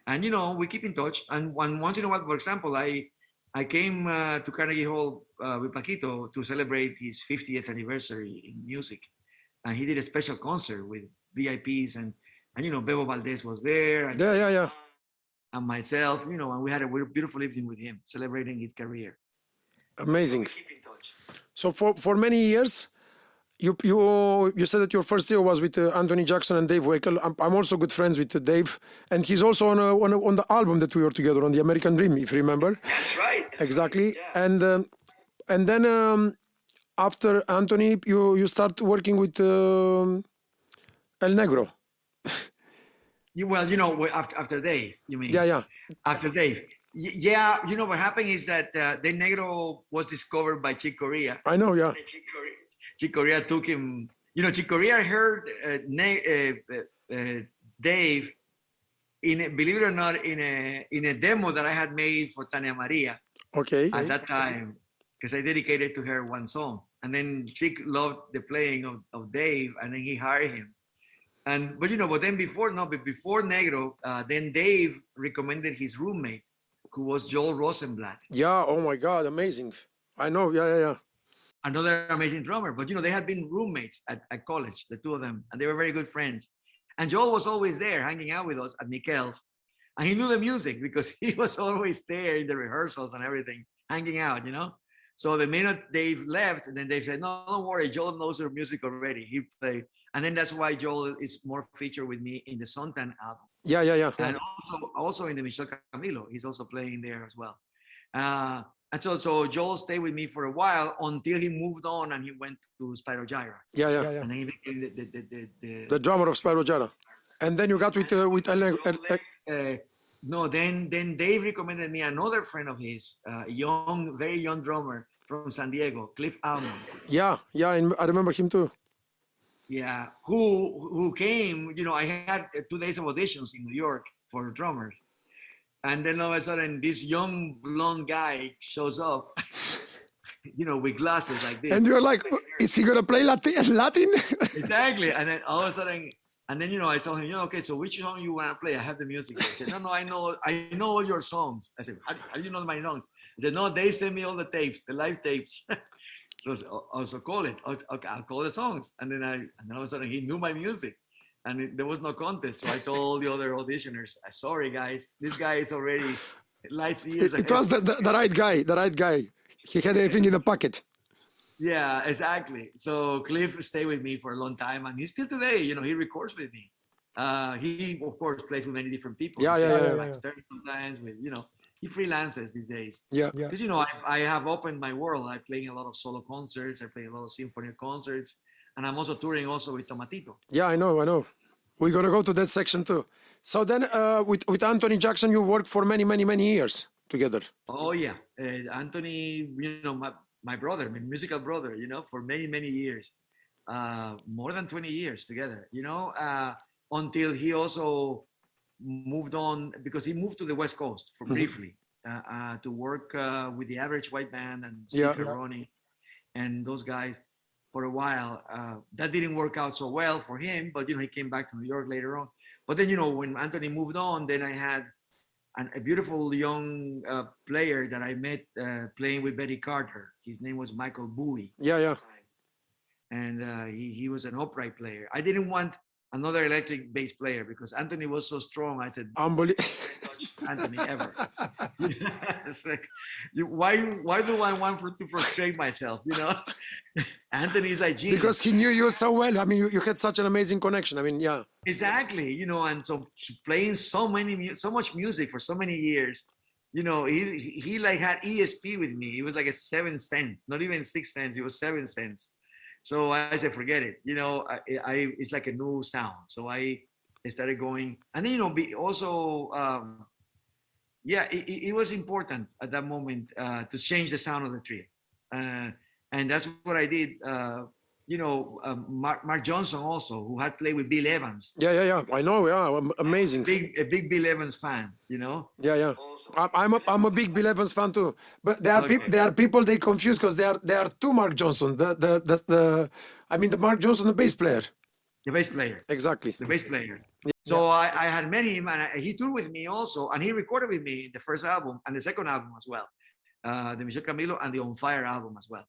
Speaker 1: And you know, we keep in touch. And one, once in a while, for example, I I came uh, to Carnegie Hall uh, with Paquito to celebrate his 50th anniversary in music, and he did a special concert with VIPs and and you know Bebo Valdés was there and,
Speaker 2: Yeah, yeah, yeah.
Speaker 1: And myself, you know, and we had a beautiful evening with him celebrating his career.
Speaker 2: Amazing.
Speaker 1: We keep in touch.
Speaker 2: So for, for many years, you you you said that your first year was with uh, Anthony Jackson and Dave Weckl. I'm, I'm also good friends with uh, Dave, and he's also on a, on, a, on the album that we were together on the American Dream, if you remember.
Speaker 1: That's right. that's
Speaker 2: Exactly.
Speaker 1: right, yeah.
Speaker 2: And um, and then um, after Anthony, you you start working with um, El Negro.
Speaker 1: You, well, you know, after, after Dave, you mean?
Speaker 2: Yeah, yeah.
Speaker 1: After Dave. Y- yeah, you know, what happened is that uh, De Negro was discovered by Chick Corea.
Speaker 2: I know. Yeah.
Speaker 1: Chick Corea, Chick Corea took him, you know, Chick Corea heard uh, uh, uh, uh, Dave in, a, believe it or not, in a, in a demo that I had made for Tania Maria.
Speaker 2: Okay.
Speaker 1: at that time because I dedicated to her one song. And then Chick loved the playing of, of Dave, and then he hired him. And but you know, but then before no, but before Negro, uh, then Dave recommended his roommate, who was Joel Rosenblatt,
Speaker 2: Yeah. Oh my God. Amazing. I know. Yeah, yeah, yeah.
Speaker 1: another amazing drummer. But you know, they had been roommates at, at college, the two of them, and they were very good friends. And Joel was always there hanging out with us at Mikell's. And he knew the music because he was always there in the rehearsals and everything, hanging out, you know. So the minute Dave left, and then Dave said, "No, don't worry, Joel knows your music already." He played, and then that's why Joel is more featured with me in the Suntan album,
Speaker 2: Yeah, yeah, yeah.
Speaker 1: and also also in the Michel Camilo. He's also playing there as well. Uh, and so so Joel stayed with me for a while until he moved on and he went to Spyro Gyra,
Speaker 2: Yeah, yeah. yeah.
Speaker 1: and then he became the the the, the, the
Speaker 2: The drummer of Spyro Gyra. And then you got with uh, with El, El, El,
Speaker 1: uh, no, then then Dave recommended me another friend of his, uh, young, very young drummer from San Diego, Cliff Almond.
Speaker 2: yeah, yeah. I remember him too.
Speaker 1: Yeah, who who came? You know, I had two days of auditions in New York for drummers, and then all of a sudden, this young blonde guy shows up. You know, with glasses like this.
Speaker 2: And you're like, is he gonna play Latin? Latin?
Speaker 1: exactly. And then all of a sudden, and then you know, I told him, you know, okay, so which song you want to play? I have the music. He said, no, no, I know, I know all your songs. I said, how, how do you know my songs? He said, no, they sent me all the tapes, the live tapes. so I said, "Oh, also call it. I was, okay, I'll call the songs. And then I, and all of a sudden, he knew my music. And it, there was no contest. So I told all the other auditioners, sorry guys, this guy is already lights years
Speaker 2: it, it was the, the, the right guy. The right guy. He had everything in the pocket.
Speaker 1: Yeah, exactly. So Cliff stayed with me for a long time, and he's still today. You know, he records with me. Uh, he of course plays with many different people.
Speaker 2: Yeah, yeah, yeah,
Speaker 3: yeah.
Speaker 1: Max sometimes with you know he freelances these days
Speaker 2: Yeah.
Speaker 3: Yeah.
Speaker 1: because you know I, I have opened my world. I'm playing a lot of solo concerts. I play a lot of symphony concerts, and I'm also touring also with Tomatito.
Speaker 2: Yeah, I know, I know. We're gonna go to that section too. So then, uh, with with Anthony Jackson, you worked for many, many, many years together.
Speaker 1: Oh yeah, uh, Anthony, you know my my brother, my musical brother. You know, for many many years, uh, more than twenty years together. You know, uh, until he also moved on because he moved to the West Coast for
Speaker 2: Mhm.
Speaker 1: briefly uh, uh, to work uh, with the Average White Band and
Speaker 2: Yeah.
Speaker 1: Steve Ferrone and those guys for a while. Uh, that didn't work out so well for him, but you know he came back to New York later on. But then you know when Anthony moved on, then I had an, a beautiful young uh, player that I met uh, playing with Betty Carter. His name was Michael Bowie,
Speaker 2: Yeah, yeah.
Speaker 1: and uh, he, he was an upright player. I didn't want another electric bass player because Anthony was so strong. I said,
Speaker 2: Unbelievable.
Speaker 1: Anthony ever. it's like, you, why why do I want to frustrate myself? You know, Anthony's like genius.
Speaker 2: because he knew you so well. I mean, you, you had such an amazing connection. I mean, yeah.
Speaker 1: Exactly, you know, and so playing so many, so much music for so many years, you know, he he- he like had ESP with me. It was like a seven cents, not even six cents. It was seven cents. So I said, forget it. You know, I, I it's like a new sound. So I started going, and you know, be also, um, yeah, it, it it was important at that moment uh, to change the sound of the trio, uh, and that's what I did. Uh, you know, um, Mark, Mark Johnson also, who had played with Bill Evans.
Speaker 2: Yeah, yeah, yeah. I know. Yeah, am- amazing.
Speaker 1: Big, a big Bill Evans fan, you know.
Speaker 2: Yeah, yeah.
Speaker 1: Also.
Speaker 2: I- I'm a, I'm a big Bill Evans fan too. But there are peop
Speaker 1: Okay.
Speaker 2: there are people they confuse because there are there are two Mark Johnson. The the the, the I mean the Mark Johnson, the bass player.
Speaker 1: The bass player.
Speaker 2: Exactly.
Speaker 1: the bass player. So I, I had met him and I, he toured with me also, and he recorded with me the first album and the second album as well, uh, the Michel Camilo and the On Fire album as well.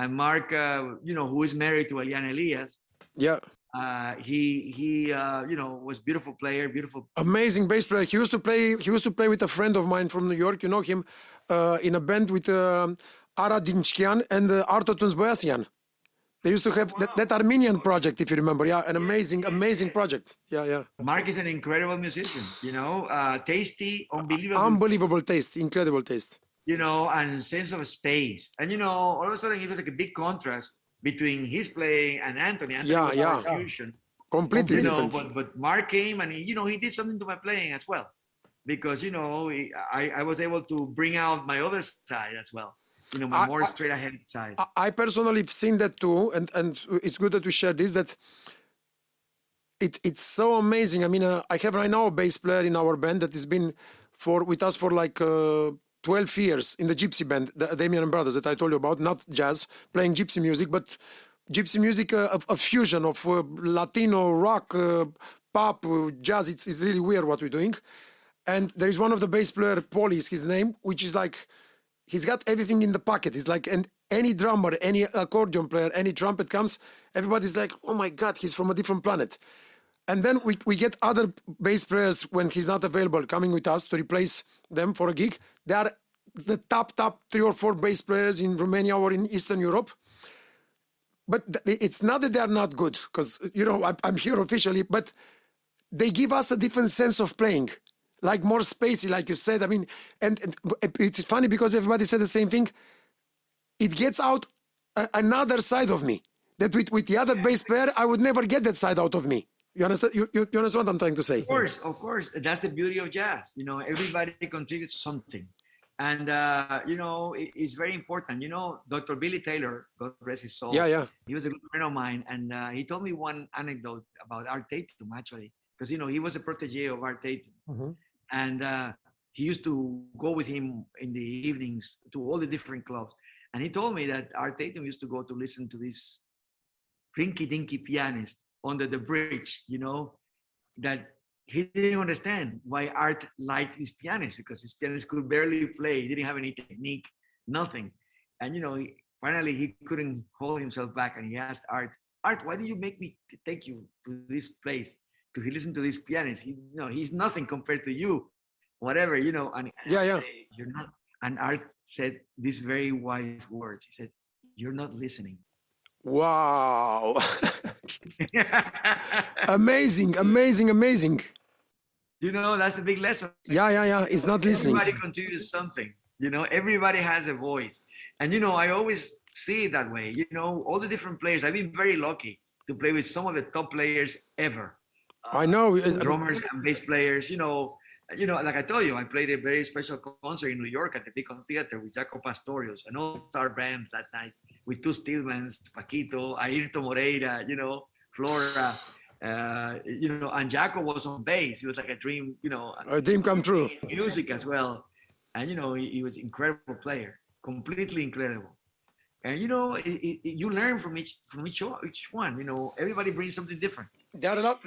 Speaker 1: And Mark, uh, you know, who is married to Eliane Elias,
Speaker 2: Yeah.
Speaker 1: uh, he he uh, you know was beautiful player, beautiful.
Speaker 2: Amazing bass player. He used to play. He used to play with a friend of mine from New York. You know him, uh, in a band with um Ara Dinkjian and uh, Arto Tunçboyacıyan. They used to have that, that Armenian project, if you remember. Yeah, an amazing, amazing project. Yeah, yeah.
Speaker 1: Mark is an incredible musician, you know, uh, tasty, unbelievable,
Speaker 2: Unbelievable taste, incredible taste.
Speaker 1: You know, and sense of space. And you know, all of a sudden, it was like a big contrast between his playing and Anthony. Anthony
Speaker 2: Yeah, yeah.
Speaker 1: fusion.
Speaker 2: Completely
Speaker 1: you know,
Speaker 2: different.
Speaker 1: but but Mark came and you know he did something to my playing as well, because you know I I was able to bring out my other side as well, you know my
Speaker 2: I-
Speaker 1: more straight ahead side.
Speaker 2: I- I personally have seen that too, and and it's good that we share this. That it it's so amazing. I mean, uh, I have right now a bass player in our band that has been for with us for like uh, 12 years in the Gypsy band, the Damien Brothers that I told you about, not jazz, playing Gypsy music, but Gypsy music, uh, a, a fusion of uh, Latino rock, uh, pop, uh, jazz. It's it's really weird what we're doing. And there is one of the bass player, Paulie is his name, which is like he's got everything in the pocket. He's like and any drummer, any accordion player, any trumpet comes, everybody's like, oh my god, he's from a different planet. And then we, we get other bass players when he's not available coming with us to replace them for a gig. They are the top top three or four bass players in Romania or in Eastern Europe. But it's not that they are not good, because you know I'm, here officially, but they give us a different sense of playing like more spacey like you said i mean and, it's funny because everybody said the same thing it gets out another side of me that with, with the other bass player i would never get that side out of me you understand you, you, you understand what i'm trying to say
Speaker 1: Of course, of course, that's the beauty of jazz. You know, everybody contributes something, and uh, you know it- it's very important. You know, Dr. Billy Taylor, God rest his soul.
Speaker 2: yeah yeah
Speaker 1: he was a good friend of mine, and uh, he told me one anecdote about Art Tatum actually, because you know he was a protege of Art Tatum,
Speaker 2: Mhm.
Speaker 1: and uh, he used to go with him in the evenings to all the different clubs. And he told me that Art Tatum used to go to listen to this rinky dinky pianist under the bridge, you know, that he didn't understand why Art liked his pianist because his pianist could barely play, he didn't have any technique, nothing. And you know, he, finally he couldn't hold himself back and he asked Art, Art, why do you make me take you to this place to listen to this pianist? He, you know, he's nothing compared to you, whatever, you know. And and
Speaker 2: Yeah, yeah.
Speaker 1: You're not. And Art said these very wise words. He said, "You're not listening."
Speaker 2: wow amazing amazing amazing
Speaker 1: you know, that's the big lesson.
Speaker 2: yeah yeah yeah it's not listening
Speaker 1: Everybody contributes something. You know, everybody has a voice. And you know, I always see it that way. You know, all the different players. I've been very lucky to play with some of the top players ever.
Speaker 2: i know uh,
Speaker 1: Drummers and bass players. You know, you know, like I told you, I played a very special concert in New York at the Beacon Theater with Jaco Pastorius, an all-star band that night with Toots Thielemans, Paquito, Airto Moreira, you know, Flora, uh, you know, and Jaco was on bass. He was like a dream, you know,
Speaker 2: a dream come true
Speaker 1: music as well. And you know, he, he was incredible player, completely incredible. And you know, it, it, you learn from each from each each one. You know, everybody brings something different.
Speaker 2: there are a lot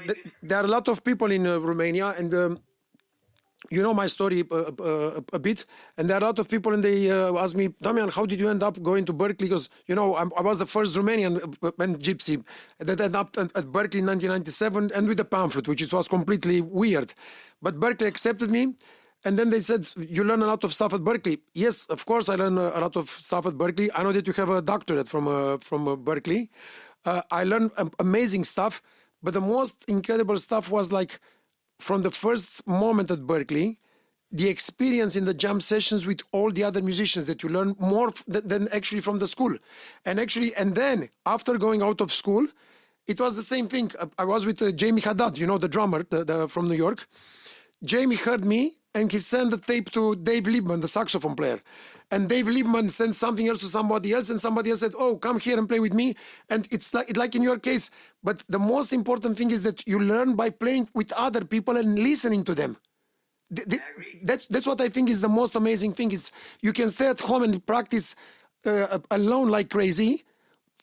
Speaker 2: there are a lot of people in uh, Romania and um, you know my story uh, uh, a bit and there are a lot of people and they uh, ask me Damian how did you end up going to Berklee because you know I'm, I was the first Romanian uh, and gypsy that ended up at, Berklee in 1997 and with the panflute which was completely weird but Berklee accepted me and then they said, "You learn a lot of stuff at Berklee." Yes, of course, I learn a lot of stuff at Berklee. I know that you have a doctorate from from Berklee. I learned amazing stuff, but the most incredible stuff was like from the first moment at Berklee, the experience in the jam sessions with all the other musicians that you learn more than actually from the school, and actually, and then after going out of school, it was the same thing. I was with uh, Jamey Haddad, you know, the drummer the, the, from New York. Jamey heard me and he sent the tape to Dave Liebman, the saxophone player. And Dave Liebman sent something else to somebody else, and somebody else said, "Oh, come here and play with me." And it's like like in your case. But the most important thing is that you learn by playing with other people and listening to them. Th- th- that's that's what I think is the most amazing thing. Is you can stay at home and practice uh, alone like crazy,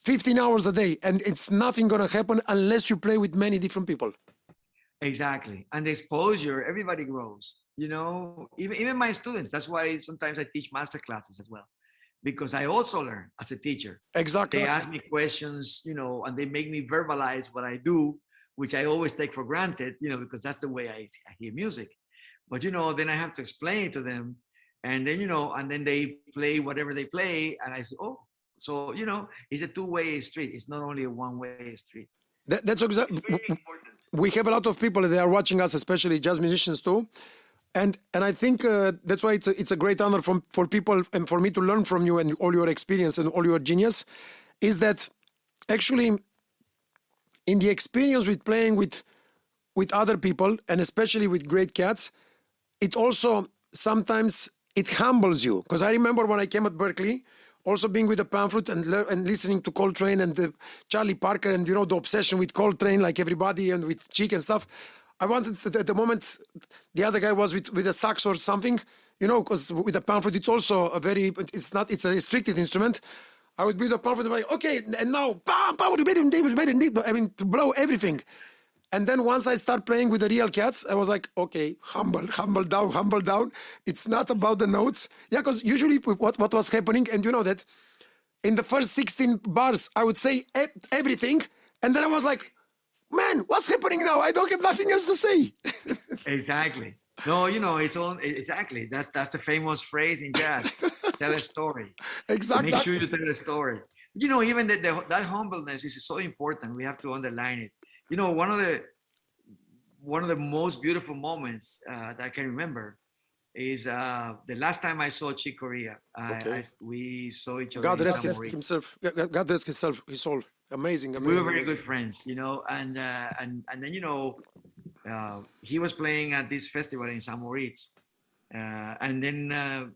Speaker 2: 15 hours a day, and it's nothing gonna happen unless you play with many different people.
Speaker 1: Exactly. And the exposure, everybody grows. You know, even even my students. That's why sometimes I teach master classes as well. Because I also learn as a teacher.
Speaker 2: Exactly.
Speaker 1: They ask me questions, you know, and they make me verbalize what I do, which I always take for granted, you know, because that's the way I, I hear music. But you know, then I have to explain it to them. And then, you know, and then they play whatever they play. And I say, oh, so you know, it's a two-way street. It's not only a one-way street.
Speaker 2: That, that's exactly.
Speaker 1: It's very important.
Speaker 2: We have a lot of people that are watching us, especially jazz musicians too, and and I think uh, that's why it's a, it's a great honor for for people and for me to learn from you and all your experience and all your genius, is that actually in the experience with playing with with other people and especially with great cats, it also sometimes it humbles you because I remember when I came at Berklee. Also being with the panflute and and listening to Coltrane and the Charlie Parker and you know the obsession with Coltrane like everybody and with Chick and stuff. I wanted to, at the moment the other guy was with with a sax or something, you know, because with the panflute it's also a very it's not it's a restricted instrument. I would be the panflute like okay and now bam bam I mean to blow everything. And then once I start playing with the real cats, I was like, okay, humble, humble down, humble down. It's not about the notes. Yeah, because usually what, what was happening, and you know that in the first 16 bars, I would say everything. And then I was like, man, what's happening now? I don't have nothing else to say.
Speaker 1: Exactly. No, you know, it's all exactly. That's that's the famous phrase in jazz. tell a story.
Speaker 2: exactly.
Speaker 1: Make sure you tell a story. You know, even the, that humbleness is so important. We have to underline it. You know, one of the one of the most beautiful moments uh, that I can remember is uh, the last time I saw Chick Corea.
Speaker 2: Okay.
Speaker 1: I, we saw each other.
Speaker 2: God rest his, himself. God rest himself, his soul. Amazing, amazing.
Speaker 1: we were very good friends, you know, and uh, and and then you know, uh, he was playing at this festival in San Moritz, uh, and then uh,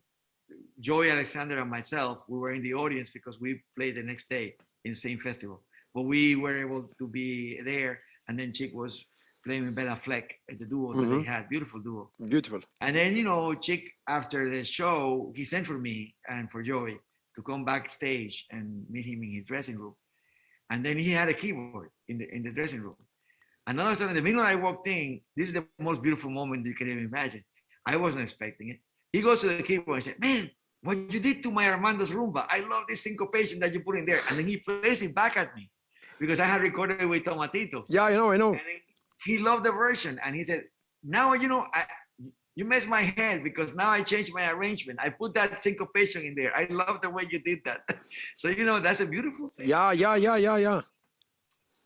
Speaker 1: Joey Alexander and myself, we were in the audience because we played the next day in the same festival, but we were able to be there, and then Chick was playing with Béla Fleck, at the duo that they mm-hmm. had, beautiful duo.
Speaker 2: Beautiful.
Speaker 1: And then, you know, Chick, after the show, he sent for me and for Joey to come backstage and meet him in his dressing room. And then he had a keyboard in the in the dressing room. And all of a sudden, the minute I walked in, this is the most beautiful moment you can even imagine. I wasn't expecting it. He goes to the keyboard and said, Man, what you did to my Armando's rumba, I love this syncopation that you put in there. And then he plays it back at me because I had recorded it with Tomatito.
Speaker 2: Yeah, I know, I know.
Speaker 1: And he loved the version, and he said, "Now you know, I, you messed my head because now I changed my arrangement. I put that syncopation in there. I love the way you did that. so you know, that's a beautiful thing.
Speaker 2: Yeah, yeah, yeah, yeah, yeah.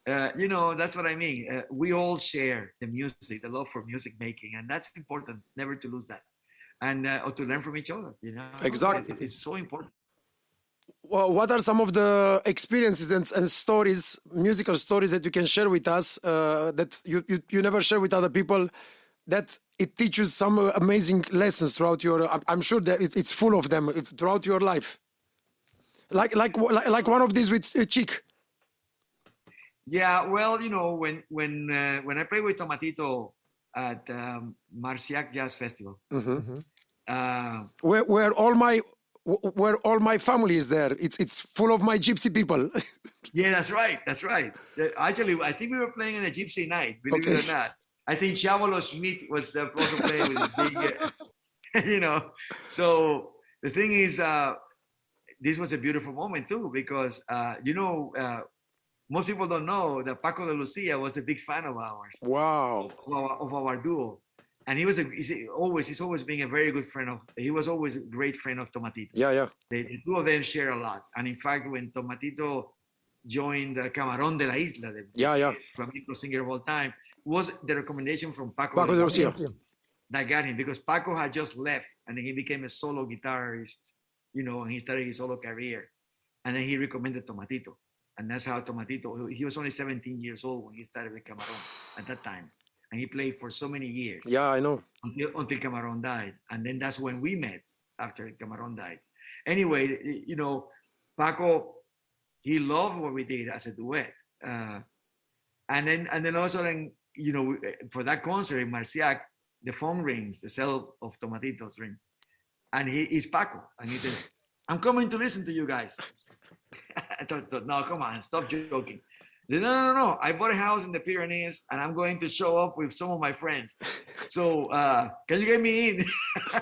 Speaker 1: Uh, you know, that's what I mean. Uh, we all share the music, the love for music making, and that's important. Never to lose that, and uh, or to learn from each other. You know,
Speaker 2: Exactly.
Speaker 1: It's so important.
Speaker 2: Well, what are some of the experiences and, and stories, musical stories that you can share with us uh, that you, you, you never share with other people that it teaches some amazing lessons throughout your, I'm, I'm sure that it, it's full of them throughout your life. Like, like, like, one of these with uh, Chick.
Speaker 1: Yeah, well, you know, when when uh, when I played with Tomatito at um, Marciac Jazz Festival. Uh,
Speaker 2: Where, where all my, where all my family is there. It's, it's full of my gypsy people.
Speaker 1: Yeah, that's right. That's right. Actually, I think we were playing in a gypsy night, believe it or not. I think Tchavolo Schmitt was also playing with big, uh, you know. So the thing is, uh, this was a beautiful moment too, because, uh, you know, uh, most people don't know that Paco de Lucia was a big fan of ours,
Speaker 2: wow.
Speaker 1: of our, of our duo. And he was a, he's always, he's always been a very good friend of, he was always a great friend of Tomatito.
Speaker 2: Yeah, yeah.
Speaker 1: The, the two of them share a lot. And in fact, when Tomatito joined Camarón de la Isla, the
Speaker 2: Yeah, yeah.
Speaker 1: flamenco singer of all time, was the recommendation from Paco,
Speaker 2: Paco de Lucia.
Speaker 1: that got him because Paco had just left and then he became a solo guitarist, you know, and he started his solo career. And then he recommended Tomatito. And that's how Tomatito, he was only 17 years old when he started with Camarón at that time. And he played for so many years
Speaker 2: Yeah, I know.
Speaker 1: until, until Camarón died. And then that's when we met after Camarón died. anyway, you know, Paco, he loved what we did as a duet. Uh, and then, and then all of a sudden, you know, for that concert in Marciac, the phone rings, the cell of Tomatitos ring, and he is Paco, and he says, "I'm coming to listen to you guys." I thought, no, come on, stop joking. No, no, no, no. I bought a house in the Pyrenees, and I'm going to show up with some of my friends. So uh, can you get me in?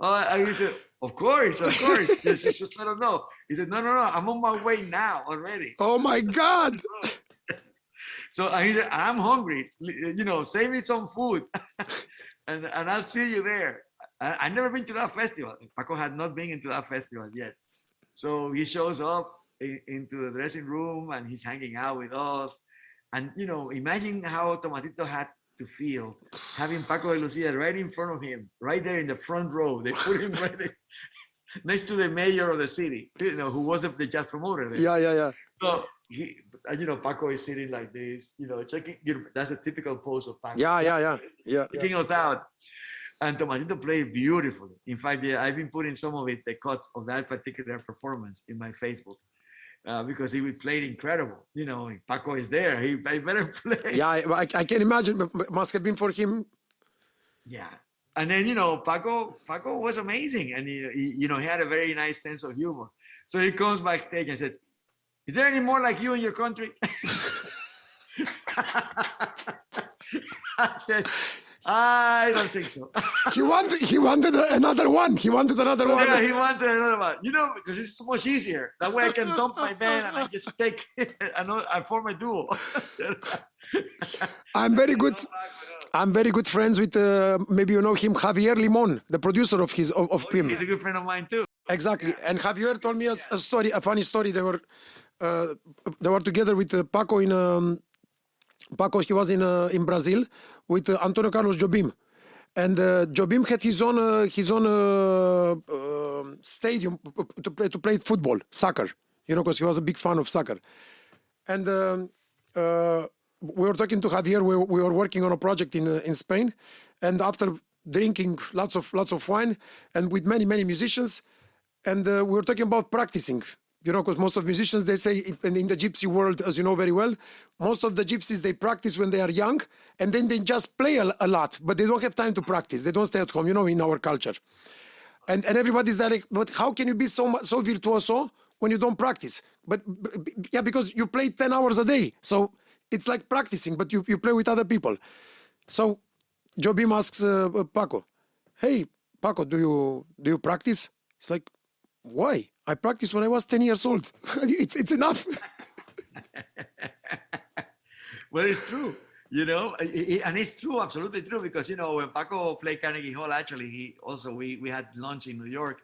Speaker 1: oh, and he said, of course, of course. just, just, just let him know. He said, no, no, no. I'm on my way now already.
Speaker 2: Oh my God!
Speaker 1: So he said, I'm hungry. You know, save me some food, and and I'll see you there. I, I never been to that festival. Paco had not been into that festival yet. So he shows up in, into the dressing room and he's hanging out with us. And you know, imagine how Tomatito had to feel having Paco de Lucia right in front of him, right there in the front row. They put him right there, next to the mayor of the city, you know, who was the jazz promoter there.
Speaker 2: Yeah, yeah, yeah.
Speaker 1: So he, and, you know, Paco is sitting like this, you know, checking. You know, that's a typical pose of Paco.
Speaker 2: Yeah, yeah, yeah, yeah.
Speaker 1: Checking us out. And Tomatito played beautifully. In fact, yeah, I've been putting some of it, the cuts of that particular performance in my Facebook. Uh, because he played incredible. You know, Paco is there. He, I better play.
Speaker 2: Yeah, I, I can imagine. m- Must have been for him.
Speaker 1: Yeah. And then, you know, Paco, Paco was amazing. And, he, he- you know, he had a very nice sense of humor. So he comes backstage and says, is there any more like you in your country? I said, I don't think so.
Speaker 2: He wanted. He wanted another one. He wanted another one.
Speaker 1: yeah, he wanted another one. You know, because it's so much easier. That way I can dump my band and I just take another, I form a duo.
Speaker 2: I'm very good. I'm very good friends with. Uh, maybe you know him, Javier Limon, the producer of his of, of Pim.
Speaker 1: He's a good friend of mine too.
Speaker 2: Exactly. And Javier told me a, a story, a funny story. They were uh, they were together with uh, Paco in um, Paco. He was in uh, in Brazil with uh, Antonio Carlos Jobim, and uh, Jobim had his own his own uh, stadium to play to play football, soccer. You know, because he was a big fan of soccer. And um, we were talking to Javier. We, we were working on a project in in Spain, and after drinking lots of lots of wine and with many many musicians, and uh, we were talking about practicing. You know, because most of musicians they say, it, and in the gypsy world, as you know very well, most of the gypsies they practice when they are young, and then they just play a, a lot, but they don't have time to practice. They don't stay at home. You know, in our culture and and everybody's like, but how can you be so so virtuoso when you don't practice? But yeah, because you play ten hours a day, so it's like practicing, but you you play with other people. So Jobim asks uh, Paco, "Hey, Paco, do you do you practice?" It's like, "Why? I practiced when I was ten years old. it's it's enough."
Speaker 1: Well, it's true, you know, and it's true, absolutely true, because you know when Paco played Carnegie Hall, actually, he also we we had lunch in New York,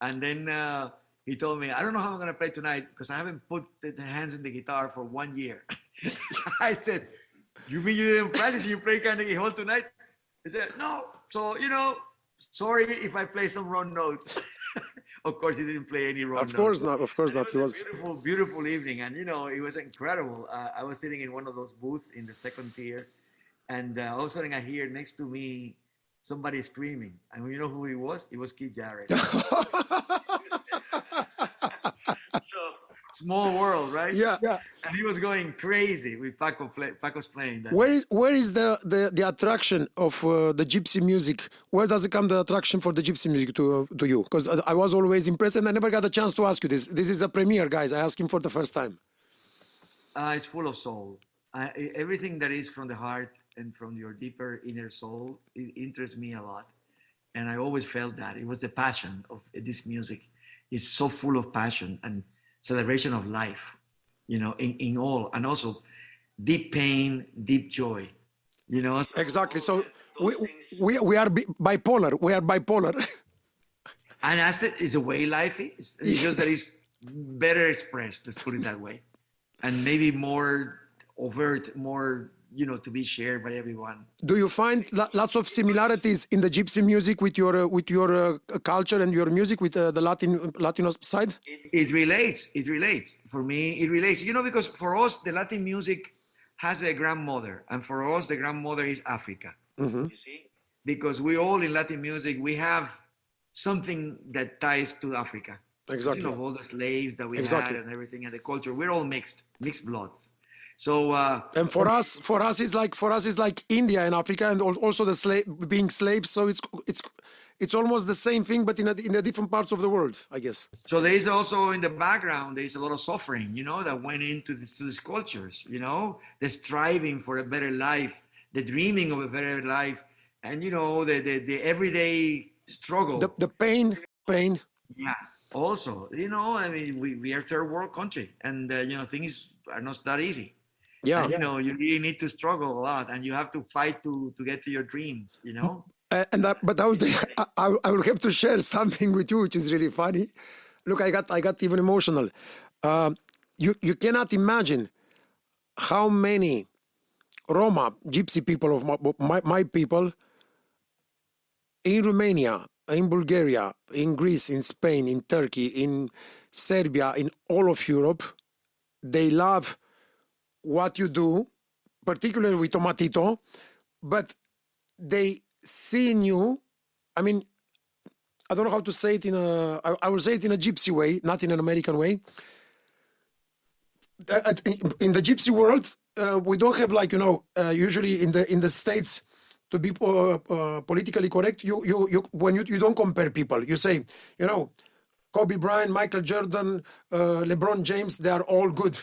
Speaker 1: and then uh, he told me, I don't know how I'm gonna play tonight because I haven't put the hands in the guitar for one year. I said, You mean you didn't practice? You play Carnegie Hall tonight? He said, No. So you know, sorry if I play some wrong notes. of course, he didn't play any role.
Speaker 2: of course not. Of course
Speaker 1: And
Speaker 2: not.
Speaker 1: It
Speaker 2: He
Speaker 1: was
Speaker 2: was.
Speaker 1: a beautiful, beautiful evening, and you know, it was incredible. Uh, I was sitting in one of those booths in the second tier, and uh, all of a sudden I hear next to me somebody screaming, and you know who he was? It was Keith Jarrett. so small world, right?
Speaker 2: yeah. yeah.
Speaker 1: And he was going crazy with Paco. Play, Paco's playing that.
Speaker 2: Where is where is the the, the attraction of uh, the gypsy music? Where does it come the attraction for the gypsy music to to you? Because I was always impressed, and I never got a chance to ask you this. This is a premiere, guys. I asked him for the first time.
Speaker 1: Uh, it's full of soul. I, I- everything that is from the heart and from your deeper inner soul it interests me a lot, and I always felt that it was the passion of this music. It's so full of passion and celebration of life, you know, in, in all, and also deep pain, deep joy, you know. So
Speaker 2: Exactly. So we
Speaker 1: things-
Speaker 2: we, we are bipolar. We are bipolar.
Speaker 1: and that's the, is the way life is. It's just that it's better expressed. Let's put it that way, and maybe more overt, more you know, to be shared by everyone.
Speaker 2: Do you find lots of similarities in the gypsy music with your uh, with your uh, culture and your music with uh, the Latin Latino side?
Speaker 1: It, it relates. It relates. For me, it relates. You know, because for us, the Latin music has a grandmother, and for us, the grandmother is Africa. You see, because we all in Latin music, we have something that ties to Africa.
Speaker 2: Exactly.
Speaker 1: You know, all the slaves that we
Speaker 2: Exactly.
Speaker 1: had and everything and the culture. We're all mixed, mixed bloods. So uh,
Speaker 2: and for us for us it's like for us it's like india and africa and also the slave being slaves so it's it's it's almost the same thing but in a, in the different parts of the world i guess
Speaker 1: So there's also in the background, there's a lot of suffering, you know, that went into this, to these cultures, you know, the striving for a better life, the dreaming of a better life, and you know, the the, the everyday struggle.
Speaker 2: the, the pain pain
Speaker 1: yeah. Also, you know, I mean, we, we are third world country, and uh, you know, things are not that easy.
Speaker 2: Yeah
Speaker 1: And, you know, you really need to struggle a lot, and you have to fight to to get to your dreams. You know.
Speaker 2: Uh, and that, but I will, I, I- have to share something with you, which is really funny. Look, I got I got even emotional. Um, you you cannot imagine how many Roma Gypsy people of my, my, my people in Romania, in Bulgaria, in Greece, in Spain, in Turkey, in Serbia, in all of Europe, they love what you do, particularly with Tomatito, but they see in you. I mean, I don't know how to say it in a. I, I will say it in a gypsy way, not in an American way. Uh, in the gypsy world, uh, we don't have like you know. Uh, usually in the in the states, to be uh, uh, politically correct, you you you when you you don't compare people. You say, you know, Kobe Bryant, Michael Jordan, uh, LeBron James, they are all good.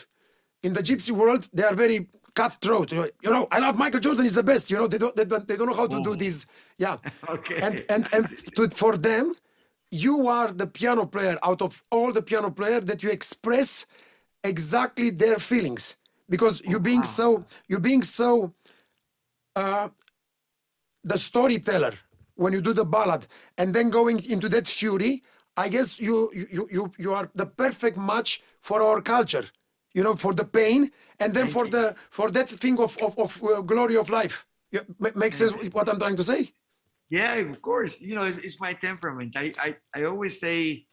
Speaker 2: In the gypsy world, they are very cutthroat. You know, I love Michael Jordan. He's the best. You know, they don't they don't, they don't know how to do this. Yeah.
Speaker 1: Okay.
Speaker 2: And and and to, for them, you are the piano player out of all the piano player that you express exactly their feelings because you're being so you're being so uh, the storyteller when you do the ballad and then going into that fury i guess you you you you are the perfect match for our culture you know for the pain and then for the for that thing of of, of uh, glory of life yeah, ma- makes sense what i'm trying to say
Speaker 1: Yeah, of course. You know, it's, it's my temperament. I, I, I always say,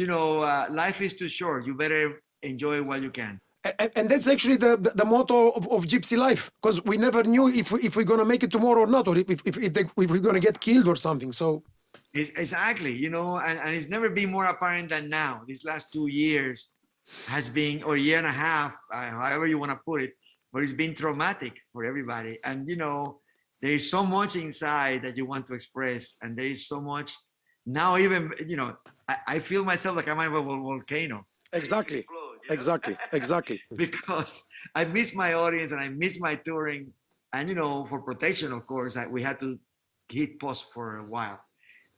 Speaker 1: you know, uh, life is too short. You better enjoy while you can.
Speaker 2: and, and that's actually the, the, the motto of, of gypsy life because we never knew if, we- if we're going to make it tomorrow or not or if, if, if, they, if we're going to get killed or something so
Speaker 1: It's, exactly. You know, and, and it's never been more apparent than now. These last two years has been, or a year and a half, uh, however you want to put it, but it's been traumatic for everybody. And, you know, there is so much inside that you want to express, and there is so much now, even, you know, I, I feel myself like I'm a volcano.
Speaker 2: exactly
Speaker 1: Explode, you know?
Speaker 2: exactly exactly
Speaker 1: because I miss my audience and I miss my touring. And you know, for protection, of course, I, we had to hit pause for a while.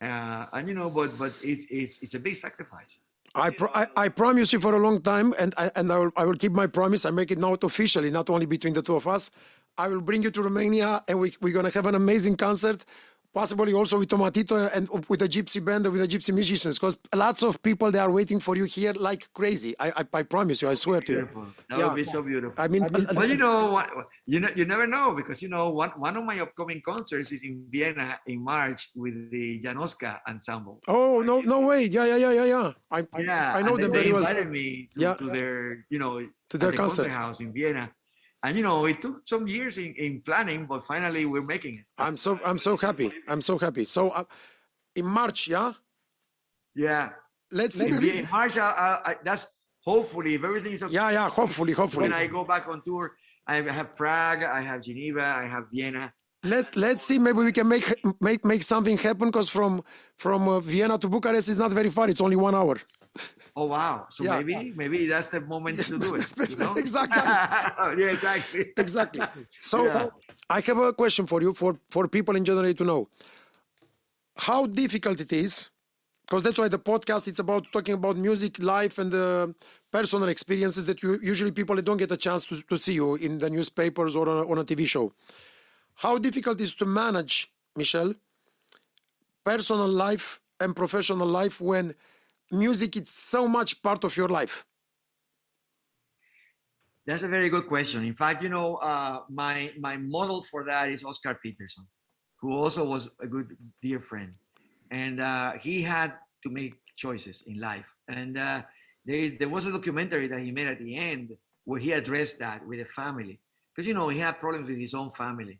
Speaker 1: Uh, and you know, but but it's it's it's a big sacrifice.
Speaker 2: I, I, I promise you for a long time and, I, and I, will, I will keep my promise. I make it now officially not only between the two of us. I will bring you to Romania and we, we're going to have an amazing concert possibly also with Tomatito and with a gypsy band or with the gypsy musicians because lots of people they are waiting for you here like crazy I, I, I promise you I swear to you
Speaker 1: Beautiful. That
Speaker 2: Yeah.
Speaker 1: would be so beautiful.
Speaker 2: I mean,
Speaker 1: well, you know what? You know, you never know because you know one one of my upcoming concerts is in Vienna in March with the Janoska Ensemble.
Speaker 2: Oh no, no way! Yeah, yeah, yeah, yeah, yeah. I, I-
Speaker 1: Yeah,
Speaker 2: I know them
Speaker 1: they
Speaker 2: very well.
Speaker 1: invited me to,
Speaker 2: Yeah.
Speaker 1: to their, you know,
Speaker 2: To their
Speaker 1: the
Speaker 2: concert.
Speaker 1: house in Vienna. And you know, it took some years in, in planning, but finally we're making it.
Speaker 2: I'm so, I'm so happy. I'm so happy. So, uh, in March, yeah.
Speaker 1: Yeah.
Speaker 2: Let's see.
Speaker 1: Vie- in March, I, I, I, that's hopefully if everything is okay.
Speaker 2: Yeah, yeah. Hopefully, hopefully.
Speaker 1: When I go back on tour, I have Prague, I have Geneva, I have Vienna.
Speaker 2: Let Let's see. Maybe we can make make make something happen. Because from from uh, Vienna to Bucharest is not very far. It's only one hour.
Speaker 1: Oh wow! So
Speaker 2: Yeah.
Speaker 1: maybe maybe that's the moment to do it. You know?
Speaker 2: Exactly.
Speaker 1: yeah, exactly.
Speaker 2: Exactly. So,
Speaker 1: Yeah.
Speaker 2: I have a question for you, for for people in general to know how difficult it is, because that's why the podcast it's about talking about music, life, and uh, personal experiences that you usually people don't get a chance to, to see you in the newspapers or on a, on a TV show. How difficult is to manage, Michel, personal life and professional life when music is so much part of your life?
Speaker 1: That's a very good question. In fact, you know, uh, my my model for that is Oscar Peterson, who also was a good dear friend, and uh, he had to make choices in life. And uh, there there was a documentary that he made at the end where he addressed that with the family, because you know he had problems with his own family,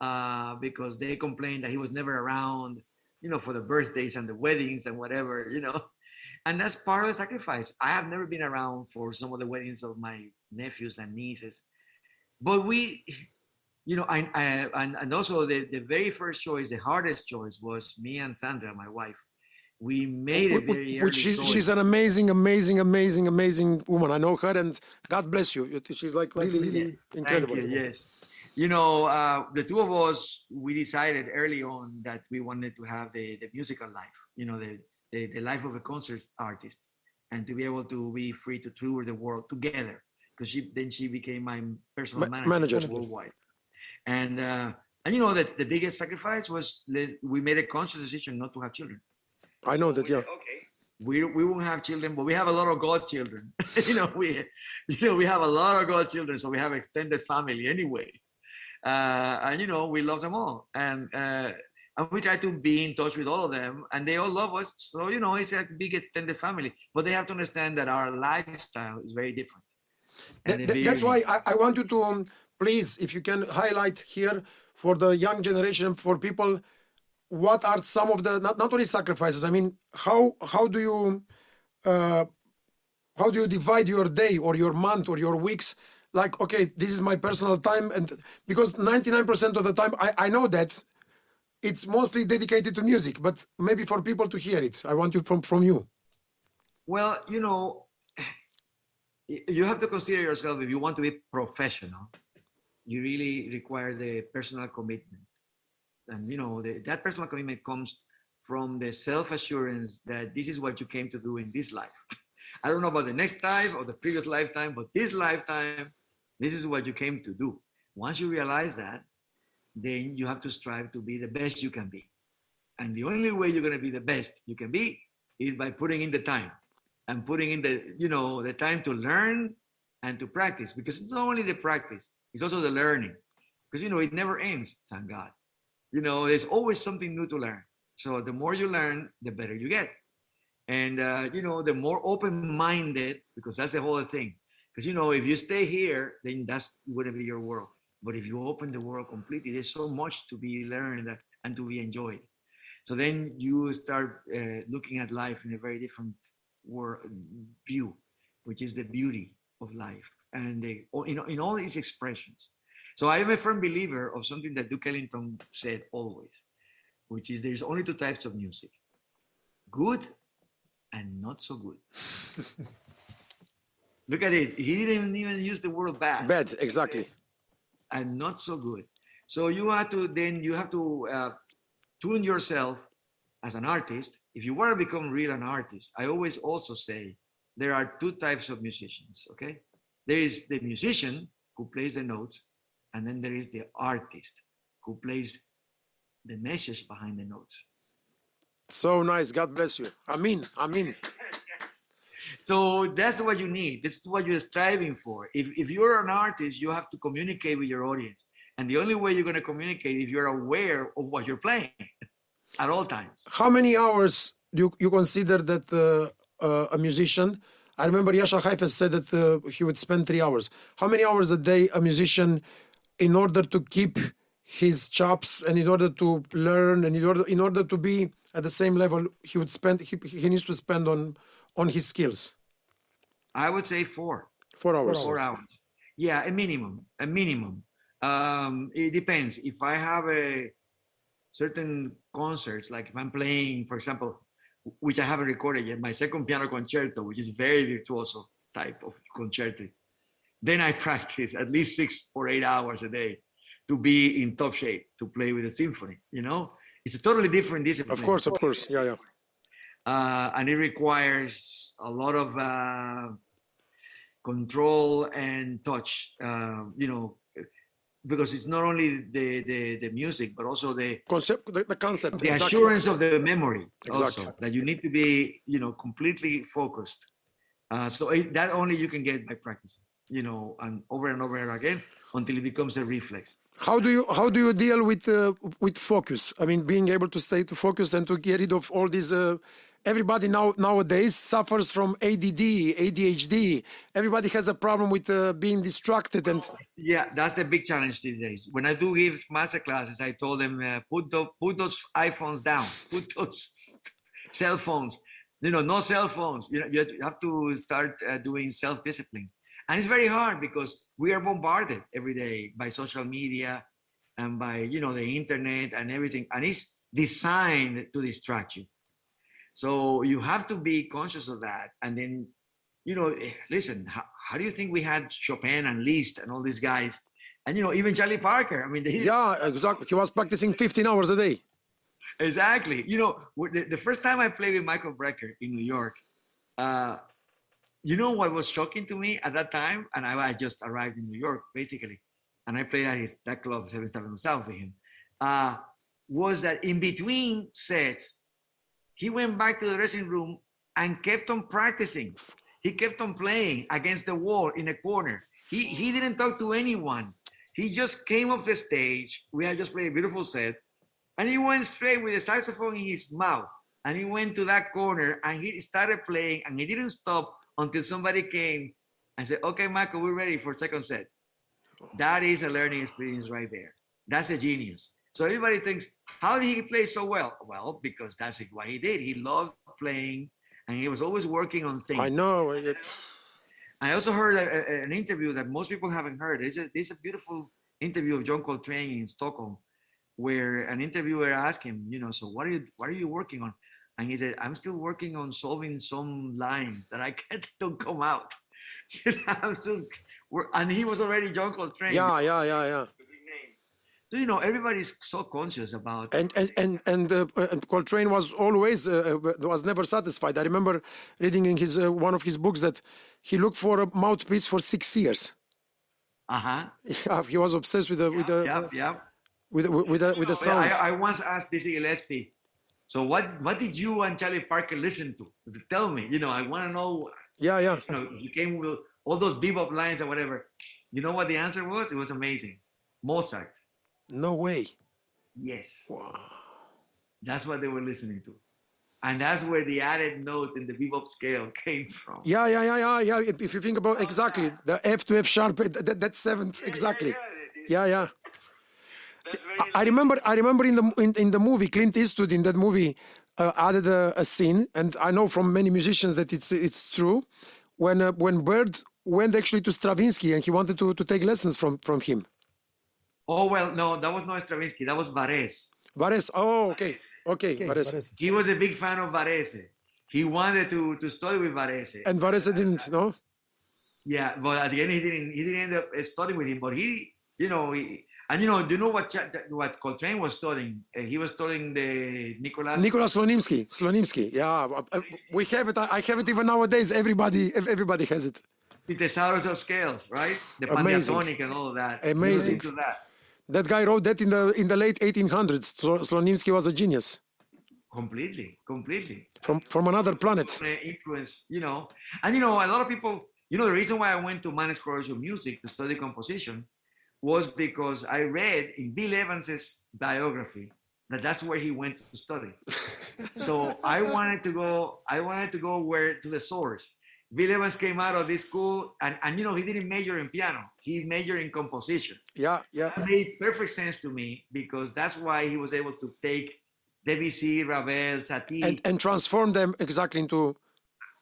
Speaker 1: uh, because they complained that he was never around, you know, for the birthdays and the weddings and whatever, you know. And that's part of the sacrifice. I have never been around for some of the weddings of my nephews and nieces, but we, you know, I, I and, and also the, the very first choice, the hardest choice was me and Sandra, my wife. We made
Speaker 2: it
Speaker 1: very early
Speaker 2: Which she's, she's an amazing, amazing, amazing, amazing woman. I know her, and God bless you. You- She's like really, really incredible.
Speaker 1: You, yes. You know, uh, the two of us, we decided early on that we wanted to have the, the musical life, you know, the, the, the life of a concert artist and to be able to be free to tour the world together. Because she then she became my personal
Speaker 2: Ma-
Speaker 1: manager,
Speaker 2: manager.
Speaker 1: worldwide. And uh, and you know that the biggest sacrifice was le- we made a conscious decision not to have children.
Speaker 2: I know that,
Speaker 1: We
Speaker 2: yeah.
Speaker 1: okay, we we won't have children, but we have a lot of godchildren. you know, we you know we have a lot of godchildren, so we have extended family anyway. Uh, and you know, we love them all, and uh, and we try to be in touch with all of them, and they all love us. So you know, it's a big extended family, but they have to understand that our lifestyle is very different.
Speaker 2: Th-
Speaker 1: And
Speaker 2: th-
Speaker 1: they
Speaker 2: that's why I, I want you to um, please, if you can highlight here for the young generation, for people, what are some of the not, not only sacrifices. I mean, how how do you uh, how do you divide your day or your month or your weeks? Like, okay, this is my personal time, and because ninety nine percent of the time, I, I know that it's mostly dedicated to music, but maybe for people to hear it, I want you from from you.
Speaker 1: Well, you know, you have to consider yourself if you want to be professional, you really require the personal commitment. And you know, the, that personal commitment comes from the self-assurance that this is what you came to do in this life. I don't know about the next life or the previous lifetime, but this lifetime, this is what you came to do. Once you realize that, then you have to strive to be the best you can be. And the only way you're going to be the best you can be is by putting in the time and putting in the, you know, the time to learn and to practice. Because it's not only the practice, it's also the learning. Because, you know, it never ends, thank God. You know, there's always something new to learn. So the more you learn, the better you get. And, uh, you know, the more open minded, because that's the whole thing. Because, you know, if you stay here, then that's going to be your world. But if you open the world completely, there's so much to be learned and to be enjoyed. So then you start uh, looking at life in a very different world, view, which is the beauty of life and the, in, in all its expressions. So I am a firm believer of something that Duke Ellington said always, which is there's only two types of music good and not so good. Look at it. He didn't even use the word bad
Speaker 2: Bad, exactly.
Speaker 1: And not so good. So you have to then you have to uh, tune yourself as an artist. If you want to become real an artist, I always also say there are two types of musicians. Okay, there is the musician who plays the notes, and then there is the artist who plays the message behind the notes.
Speaker 2: So nice. God bless you. Amen. Amen.
Speaker 1: So that's what you need. This is what you're striving for. If, if you're an artist, you have to communicate with your audience. And the only way you're going to communicate is if you're aware of what you're playing at all times.
Speaker 2: How many hours do you, you consider that uh, uh, a musician? I remember Jascha Heifetz said that uh, he would spend three hours. How many hours a day a musician, in order to keep his chops and in order to learn and in order in order to be at the same level, he would spend he, he needs to spend on on his skills.
Speaker 1: I would say four,
Speaker 2: Four hours.
Speaker 1: four hours. Yeah, a minimum, a minimum. Um, it depends. If I have a certain concerts, like if I'm playing, for example, which I haven't recorded yet, my second piano concerto, which is very virtuoso type of concerto, then I practice at least six or eight hours a day to be in top shape to play with a symphony. You know, it's a totally different discipline.
Speaker 2: Of course, of course. Yeah, yeah.
Speaker 1: Uh, and it requires a lot of uh, control and touch. Uh, you know, because it's not only the, the the music, but also the
Speaker 2: Concept, the, the concept.
Speaker 1: the
Speaker 2: exactly.
Speaker 1: assurance of the memory
Speaker 2: Exactly.
Speaker 1: also that you need to be you know completely focused. Uh, so it, that only you can get by practicing, you know, and over and over again until it becomes a reflex.
Speaker 2: How do you how do you deal with uh, with focus? I mean, being able to stay to focus and to get rid of all these uh, everybody now nowadays suffers from ADD, ADHD. Everybody has a problem with uh, being distracted, and
Speaker 1: Yeah, that's the big challenge these days. When I do give master classes, I told them uh, put the, put those iPhones down, put those cell phones. You know, no cell phones. You know, you have to start uh, doing self discipline, and it's very hard because we are bombarded every day by social media and by you know the internet and everything, and it's designed to distract you. So you have to be conscious of that, and then you know, eh, listen, how, how do you think we had Chopin and Liszt and all these guys? And, you know, even Charlie Parker. I mean, they,
Speaker 2: yeah, exactly. He was practicing 15 hours a day.
Speaker 1: exactly. You know, the, the first time I played with Michael Brecker in New York, uh, you know what was shocking to me at that time? And I, I just arrived in New York, basically, and I played at his that club, Seventh Avenue South with him. Uh, was that in between sets, he went back to the dressing room and kept on practicing. He kept on playing against the wall in a corner. He he didn't talk to anyone. He just came off the stage. We had just played a beautiful set, and he went straight with the saxophone in his mouth. And he went to that corner and he started playing, and he didn't stop until somebody came and said, "Okay, Michael, we're ready for second set." That is a learning experience right there. That's a genius. So everybody thinks, how did he play so well? Well, because that's what he did. He loved playing, and he was always working on things.
Speaker 2: I know. uh,
Speaker 1: I also heard a, a- an interview that most people haven't heard. There's a, there's a beautiful interview of John Coltrane in Stockholm, where an interviewer asked him, you know, so what are you what are you working on? And he said, I'm still working on solving some lines that I can't don't come out. I'm still, and he was already John Coltrane.
Speaker 2: Yeah, yeah, yeah, yeah.
Speaker 1: The big name. So you know, everybody's so conscious about.
Speaker 2: and and and and, uh, and Coltrane was always uh, uh, was never satisfied. I remember reading in his uh, one of his books that he looked for a mouthpiece for six years.
Speaker 1: Uh huh.
Speaker 2: Yeah, he was obsessed with the with the
Speaker 1: Yeah, yeah.
Speaker 2: with the, with the, with the
Speaker 1: Well,
Speaker 2: sound.
Speaker 1: I, I once asked Dizzy Gillespie, so what what did you and Charlie Parker listen to? Tell me, you know, I want to know.
Speaker 2: Yeah, yeah.
Speaker 1: You know, you came with all those bebop lines or whatever. You know what the answer was? It was amazing. Mozart.
Speaker 2: No way.
Speaker 1: Yes,
Speaker 2: Wow.
Speaker 1: that's what they were listening to, and that's where the added note in the bebop scale came from.
Speaker 2: Yeah, yeah, yeah, yeah, yeah. If, you think about exactly the F to F sharp, that, that, seventh exactly. Yeah, yeah.
Speaker 1: That's very
Speaker 2: I- I remember. I remember in the in, in the movie Clint Eastwood in that movie uh, added a, a scene, and I know from many musicians that it's it's true. When uh, when Bird went actually to Stravinsky and he wanted to, to take lessons from from him.
Speaker 1: Oh well, no, that was not Stravinsky. That was Varese.
Speaker 2: Vares. Oh, okay, okay, Vares.
Speaker 1: He was a big fan of Varese. He wanted to to study with Varese.
Speaker 2: And Vares didn't. No.
Speaker 1: Yeah, but at the end he didn't. He didn't end up studying with him. But he, you know, he, and you know, do you know what Cha- what Coltrane was studying? Uh, he was studying the Nicolas.
Speaker 2: Nicolas Slonimsky. Slonimsky. Yeah, uh, uh, we have it. I I have it even nowadays. Everybody, everybody has it.
Speaker 1: the thesaurus of scales, right? The
Speaker 2: Amazing.
Speaker 1: Pandiatonic and all of that. He was
Speaker 2: Amazing.
Speaker 1: into that
Speaker 2: That guy wrote that in the in the late 1800s. Slo- Slonimsky was a genius
Speaker 1: completely, completely.
Speaker 2: from from another planet.
Speaker 1: Influence, you know, and you know, a lot of people. You know, the reason why I went to Mannes College of Music to study composition was because I read in Bill Evans's biography that that's where he went to study. so I wanted to go. I wanted to go where to the source. Bill Evans came out of this school, and, and you know he didn't major in piano. He majored in composition.
Speaker 2: Yeah, yeah.
Speaker 1: That made perfect sense to me because that's why he was able to take Debussy, Ravel, Satie,
Speaker 2: And and transform them exactly into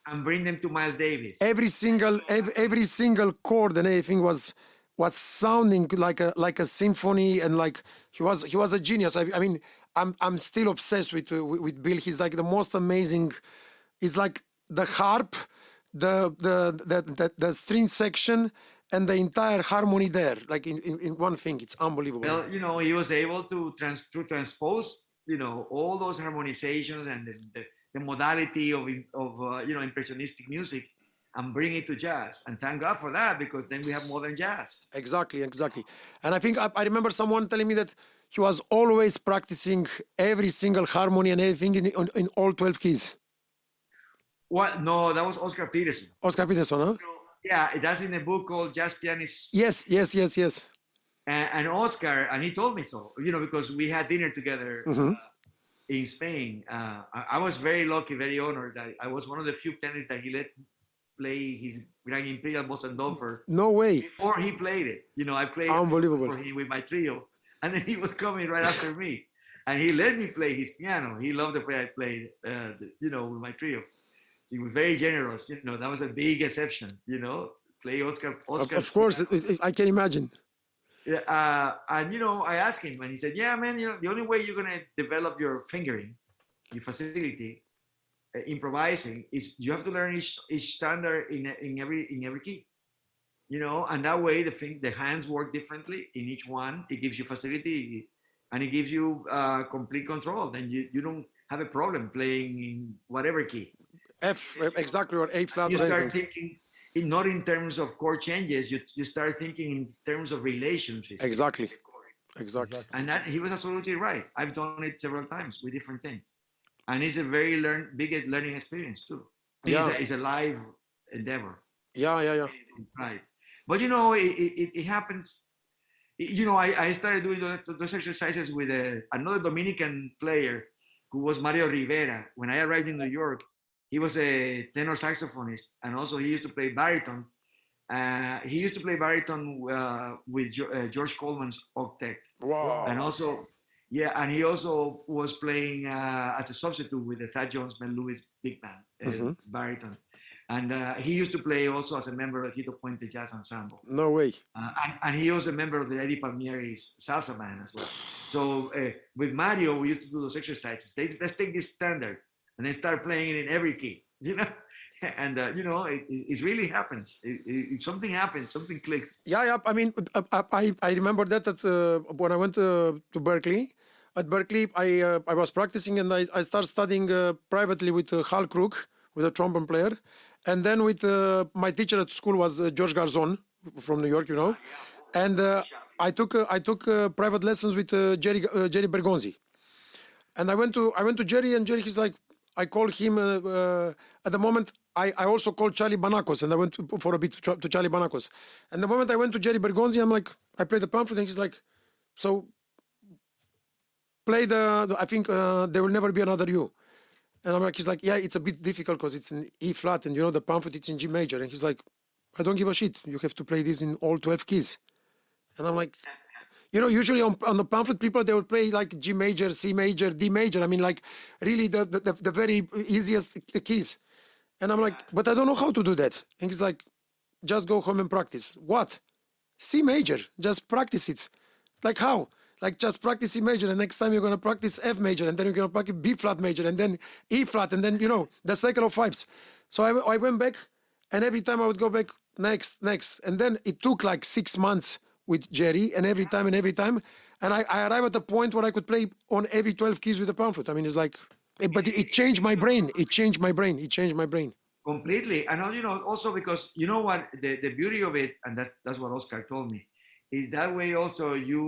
Speaker 1: and bring them to Miles Davis.
Speaker 2: every single every, every single chord and everything was was sounding like a like a symphony and like he was he was a genius. I, I mean, I'm I'm still obsessed with, with with Bill. He's like the most amazing. He's like the harp, the the the the, the string section, and the entire harmony there, like in, in, in one thing. It's unbelievable.
Speaker 1: Well, you know, he was able to trans to transpose, you know, all those harmonizations and the, the, the modality of of uh, you know impressionistic music, and bring it to jazz. And thank God for that because then we have modern jazz.
Speaker 2: Exactly, exactly. And I think I, I remember someone telling me that he was always practicing every single harmony and everything in, in, in all 12 keys.
Speaker 1: What? No, that was Oscar Peterson.
Speaker 2: Oscar Peterson, huh?
Speaker 1: Yeah, that's in a book called Jazz Pianist.
Speaker 2: Yes, yes, yes, yes.
Speaker 1: And, and Oscar, and he told me so, you know, because we had dinner together.
Speaker 2: Mhm.
Speaker 1: uh, in Spain. Uh, I, I was very lucky, very honored that I was one of the few pianists that he let play his Grand Imperial Bosendorfer
Speaker 2: No way.
Speaker 1: before he played it. You know, I played
Speaker 2: Unbelievable.
Speaker 1: for him with my trio, and then he was coming right after me, and he let me play his piano. He loved the way I played, uh, the- you know, with my trio. He was very generous. You know, that was a big exception. You know, play Oscar.
Speaker 2: Of,
Speaker 1: Oscar
Speaker 2: of course, it, it- I can imagine.
Speaker 1: yeah, uh, and you know, I asked him, and he said, "Yeah, man. You know, the only way you're gonna develop your fingering, your facility, uh, improvising, is you have to learn each each standard in in every in every key. You know, and that way the thing, the hands work differently in each one. It gives you facility, and it gives you uh, complete control. Then you you don't have a problem playing in whatever key.
Speaker 2: F eh, exactly or A flat
Speaker 1: You start thinking. in- Not in terms of chord changes, you, you start thinking in terms of relationships.
Speaker 2: Exactly. Exactly.
Speaker 1: And that he was absolutely right. I've done it several times with different things, and it's a very learn big learning experience too. It's,
Speaker 2: Yeah.
Speaker 1: a, it's a live endeavor,
Speaker 2: Yeah, yeah, yeah.
Speaker 1: right? But you know, it, it, it- it happens. You know, I, I started doing those, those exercises with a, another Dominican player who was Mario Rivera. When I arrived in New York, he was a tenor saxophonist, and also he used to play baritone. Uh, he used to play baritone uh, with Jo- uh, George Coleman's octet
Speaker 2: Wow.
Speaker 1: and also yeah and he also was playing uh, as a substitute with the Thad Jones Mel Lewis big band uh,
Speaker 2: Mhm.
Speaker 1: baritone and uh, he used to play also as a member of Tito Puente Jazz Ensemble
Speaker 2: No way.
Speaker 1: uh, and, and he was a member of the Eddie Palmieri's salsa band as well so uh, with Mario we used to do those exercises They- let's take this standard and then start playing it in every key you know and uh, you know it, it really happens It- it- if something happens something clicks
Speaker 2: Yeah, yeah. I mean, uh, uh, I I remember that at, uh, when I went to, to Berklee. At Berklee, I uh, I was practicing and I, I started studying uh, privately with Hal Crook, with a trombone player, and then with my teacher at school was George Garzone from New York, you know, and I took I took private lessons with Jerry Jerry Bergonzi, and I went to I went to Jerry and Jerry he's like I called him uh, uh, at the moment I, I also called Charlie Banacos and I went to, for a bit to, to Charlie Banacos. And the moment I went to Jerry Bergonzi I'm like I played the panflute and he's like so play the, I think uh, there will never be another you. And I'm like he's like yeah it's a bit difficult because it's in E flat and you know the panflute it's in G major. And he's like I don't give a shit. You have to play this in all 12 keys. And I'm like you know, usually on, on the panflute, people they would play like G major, C major, D major. I mean, like really the the, the, very easiest keys. And I'm like, but I don't know how to do that. And he's like, just go home and practice. What? C major. Just practice it. Like how? Like just practice C major, and next time you're gonna practice F major, and then you're gonna practice B flat major, and then E flat, and then you know the cycle of fives. So I, I went back, and every time I would go back next, next, and then it took like six months with Jerry, and every time and every time, and I, I arrive at the point where I could play on every twelve keys with the panflute. I mean, it's like, but it changed my brain. It changed my brain. It changed my brain.
Speaker 1: completely and you know also because you know what the, the beauty of it and that's that's what oscar told me is that way also you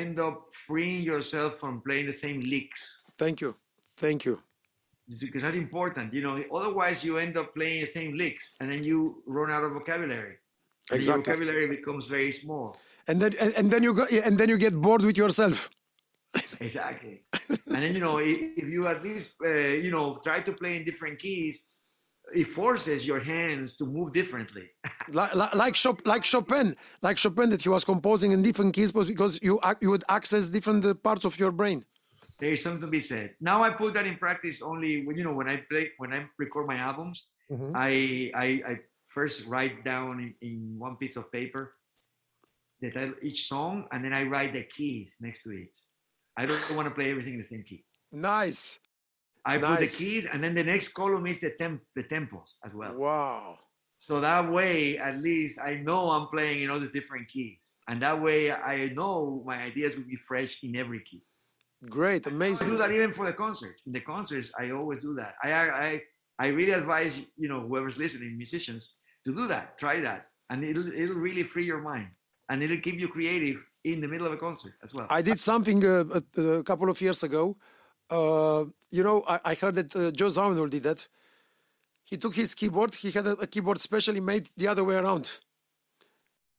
Speaker 1: end up freeing yourself from playing the same licks
Speaker 2: Thank you, thank you.
Speaker 1: because that's important you know otherwise you end up playing the same licks and then you run out of vocabulary
Speaker 2: Exactly.
Speaker 1: vocabulary becomes very small
Speaker 2: And then and, and then you go and then you get bored with yourself.
Speaker 1: exactly and then you know if, if you at least uh, you know try to play in different keys it forces your hands to move differently
Speaker 2: like, like Chop, like Chopin, like Chopin that he was composing in different keys because you you would access different uh, parts of your brain.
Speaker 1: there is something to be said. Now I put that in practice only when you know when I play when I record my albums. I, I I first write down in, one piece of paper the title each song, and then I write the keys next to it. I don't want to play everything in the same key.
Speaker 2: Nice.
Speaker 1: I put the keys, and then the next column is the temp the tempos as well.
Speaker 2: Wow.
Speaker 1: So that way, at least I know I'm playing in all these different keys, and that way I know my ideas will be fresh in every key.
Speaker 2: Great. Amazing.
Speaker 1: I do that even for the concerts. In the concerts, I always do that. I I I really advise you know whoever's listening, musicians, to do that. Try that, and it'll it'll really free your mind, and it'll keep you creative in the middle of a concert as well.
Speaker 2: I did something uh, a, a couple of years ago. Uh, you know, I, I heard that uh, Joe Zawinul did that. He took his keyboard. He had a, a keyboard specially made the other way around.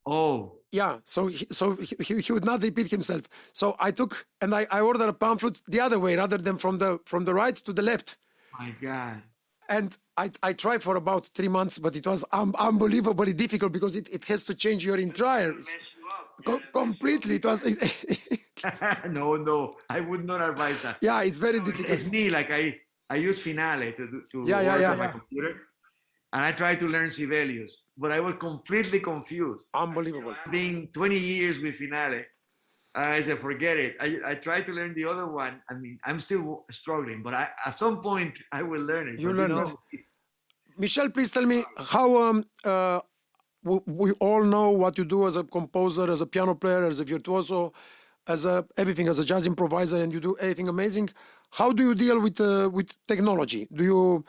Speaker 1: Oh,
Speaker 2: Yeah, so he, so he, he, would not repeat himself. So I took and I, I ordered a panflute the other way rather than from the from the right to the left.
Speaker 1: my God.
Speaker 2: And I, I tried for about three months, but it was um, unbelievably difficult because it, it has to change your entire
Speaker 1: Mess you up.
Speaker 2: co- completely. It was
Speaker 1: no, no, I would not advise that.
Speaker 2: yeah, it's very difficult.
Speaker 1: It's me, like I, I use Finale to, to
Speaker 2: Yeah, yeah,
Speaker 1: work
Speaker 2: yeah.
Speaker 1: on my computer. And I try to learn Sibelius, but I was completely confused.
Speaker 2: Unbelievable.
Speaker 1: Being 20 years with Finale, I said, forget it. I, I tried to learn the other one. I mean, I'm still struggling, but I, at some point I will learn it.
Speaker 2: You learn
Speaker 1: know,
Speaker 2: Michel, please tell me how um, uh, we, we all know what you do as a composer, as a piano player, as a virtuoso, as a everything, as a jazz improviser, and you do everything amazing. How do you deal with uh, with technology? Do you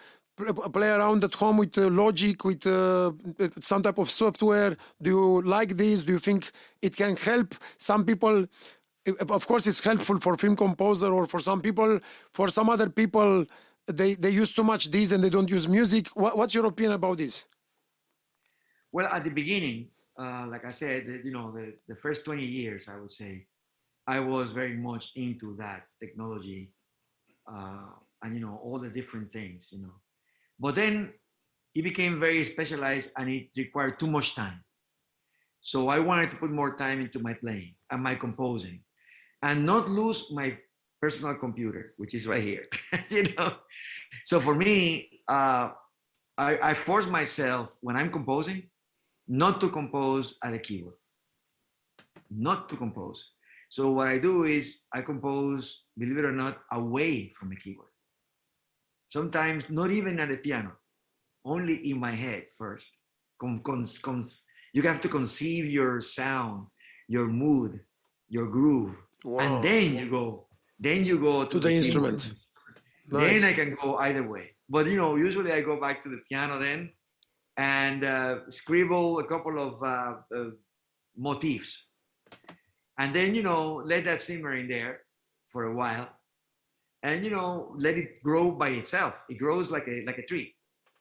Speaker 2: play around at home with uh, Logic, with uh, some type of software? Do you like this? Do you think it can help some people? Of course, it's helpful for film composer or for some people. For some other people, they they use too much this and they don't use music. What, what's your opinion about this?
Speaker 1: Well, at the beginning, uh, like I said, you know, the, the first 20 years, I would say, I was very much into that technology uh, and, you know, all the different things, you know. But then it became very specialized and it required too much time. So I wanted to put more time into my playing and my composing and not lose my personal computer, which is right here, you know. So for me, uh, I, I force myself when I'm composing not to compose at a keyboard, not to compose. So what I do is I compose, believe it or not, away from a keyboard. Sometimes not even at the piano, only in my head first. You have to conceive your sound, your mood, your groove,
Speaker 2: Wow.
Speaker 1: and then you go. Then you go to,
Speaker 2: To the
Speaker 1: keyboard.
Speaker 2: instrument.
Speaker 1: Then I can go either way. But you know, usually I go back to the piano then and uh, scribble a couple of uh, uh, motifs, and then you know let that simmer in there for a while, and you know let it grow by itself. It grows like a like a tree,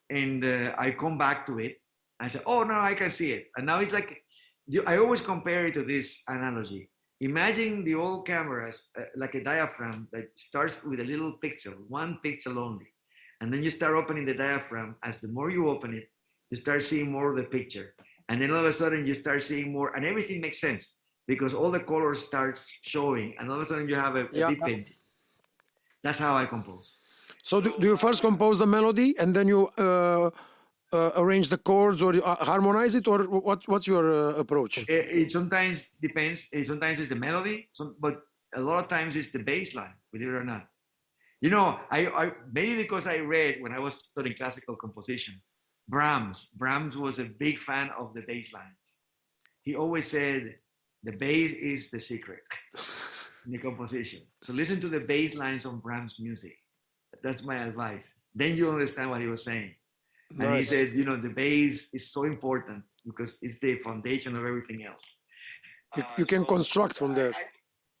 Speaker 1: and uh, I come back to it. I say, oh no, I can see it, and now it's like you, I always compare it to this analogy. Imagine the old cameras uh, like a diaphragm that starts with a little pixel, one pixel only. And then you start opening the diaphragm. As the more you open it, you start seeing more of the picture. And then all of a sudden you start seeing more, and everything makes sense because all the colors start showing, and all of a sudden you have a, a
Speaker 2: Yeah.
Speaker 1: big painting. That's how I compose.
Speaker 2: So do, do you first compose the melody and then you uh, uh, arrange the chords or you, uh, harmonize it, or what? What's your uh, approach?
Speaker 1: It, it sometimes depends. It sometimes it's the melody, some, but a lot of times it's the bass line, believe it or not. You know, I, I maybe because I read when I was studying classical composition, Brahms. Brahms was a big fan of the bass lines. He always said the bass is the secret in the composition. So listen to the bass lines on Brahms music. That's my advice. Then you understand what he was saying. And he said, you know, the bass is so important because it's the foundation of everything else.
Speaker 2: You,
Speaker 1: Uh,
Speaker 2: can
Speaker 1: so
Speaker 2: construct from there.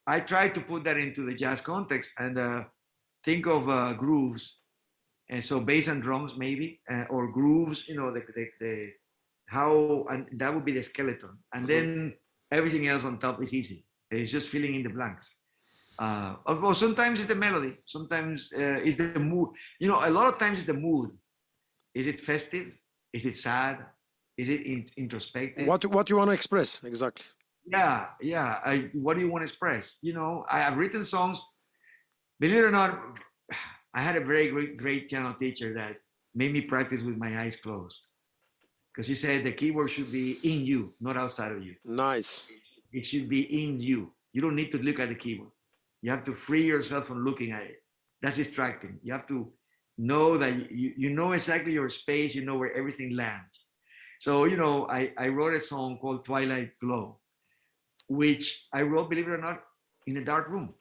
Speaker 1: I, I try to put that into the jazz context and uh, think of uh, grooves. And so bass and drums maybe, uh, or grooves, you know, the, the, the how, and that would be the skeleton. And then everything else on top is easy. It's just filling in the blanks. Uh, of sometimes it's the melody. Sometimes uh, it's the mood. You know, a lot of times it's the mood. Is it festive? Is it sad? Is it in, introspective?
Speaker 2: What what you want to express exactly?
Speaker 1: yeah yeah I, what do you want to express you know i have written songs believe it or not i had a very great, great piano teacher that made me practice with my eyes closed because he said the keyboard should be in you not outside of you
Speaker 2: Nice.
Speaker 1: It should be in you. You don't need to look at the keyboard. You have to free yourself from looking at it. That's distracting. You have to know that you, you know exactly your space. You know where everything lands. So you know I, I wrote a song called twilight glow which I wrote, believe it or not, in a dark room.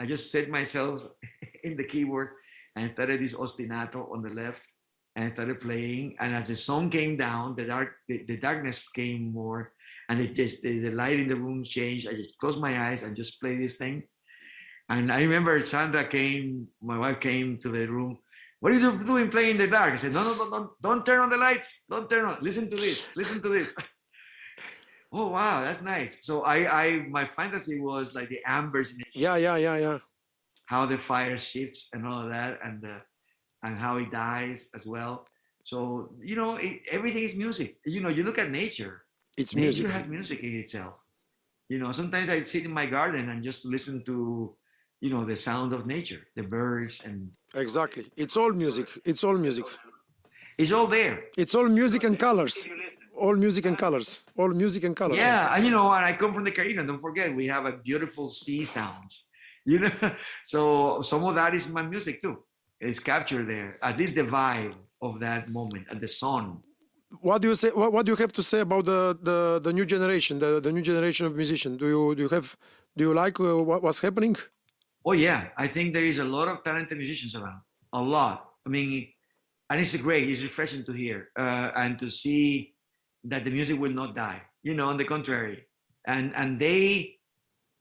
Speaker 1: I just set myself in the keyboard and started this ostinato on the left and started playing. And as the song came down, the dark, the, the darkness came more, and it just the, the light in the room changed. I just closed my eyes and just played this thing. And I remember Sandra came, my wife came to the room. What are you doing playing in the dark? I said, no, no, no, don't, don't turn on the lights. Don't turn on. Listen to this. Listen to this. Oh wow, that's nice. So I, I, my fantasy was like the ambers in the
Speaker 2: Yeah, yeah, yeah, yeah.
Speaker 1: how the fire shifts and all of that, and the, and how it dies as well. So you know, it, everything is music. You know, you look at nature.
Speaker 2: It's
Speaker 1: Nature
Speaker 2: music.
Speaker 1: has music in itself. You know, sometimes I sit in my garden and just listen to, you know, the sound of nature, the birds, and
Speaker 2: Exactly. It's all music. It's all music.
Speaker 1: it's all there.
Speaker 2: It's all music and colors. All music and colors. All music and colors.
Speaker 1: Yeah, and you know, and I come from the Caribbean. Don't forget, we have a beautiful sea sounds. You know, so some of that is my music too. It's captured there. At least the vibe of that moment and the sun.
Speaker 2: What do you say? What, what do you have to say about the the, the new generation? The, the new generation of musicians. Do you do you have do you like uh, what, what's happening?
Speaker 1: Oh yeah, I think there is a lot of talented musicians around. A lot. I mean, and it's great. It's refreshing to hear uh, and to see that the music will not die. You know, on the contrary, and and they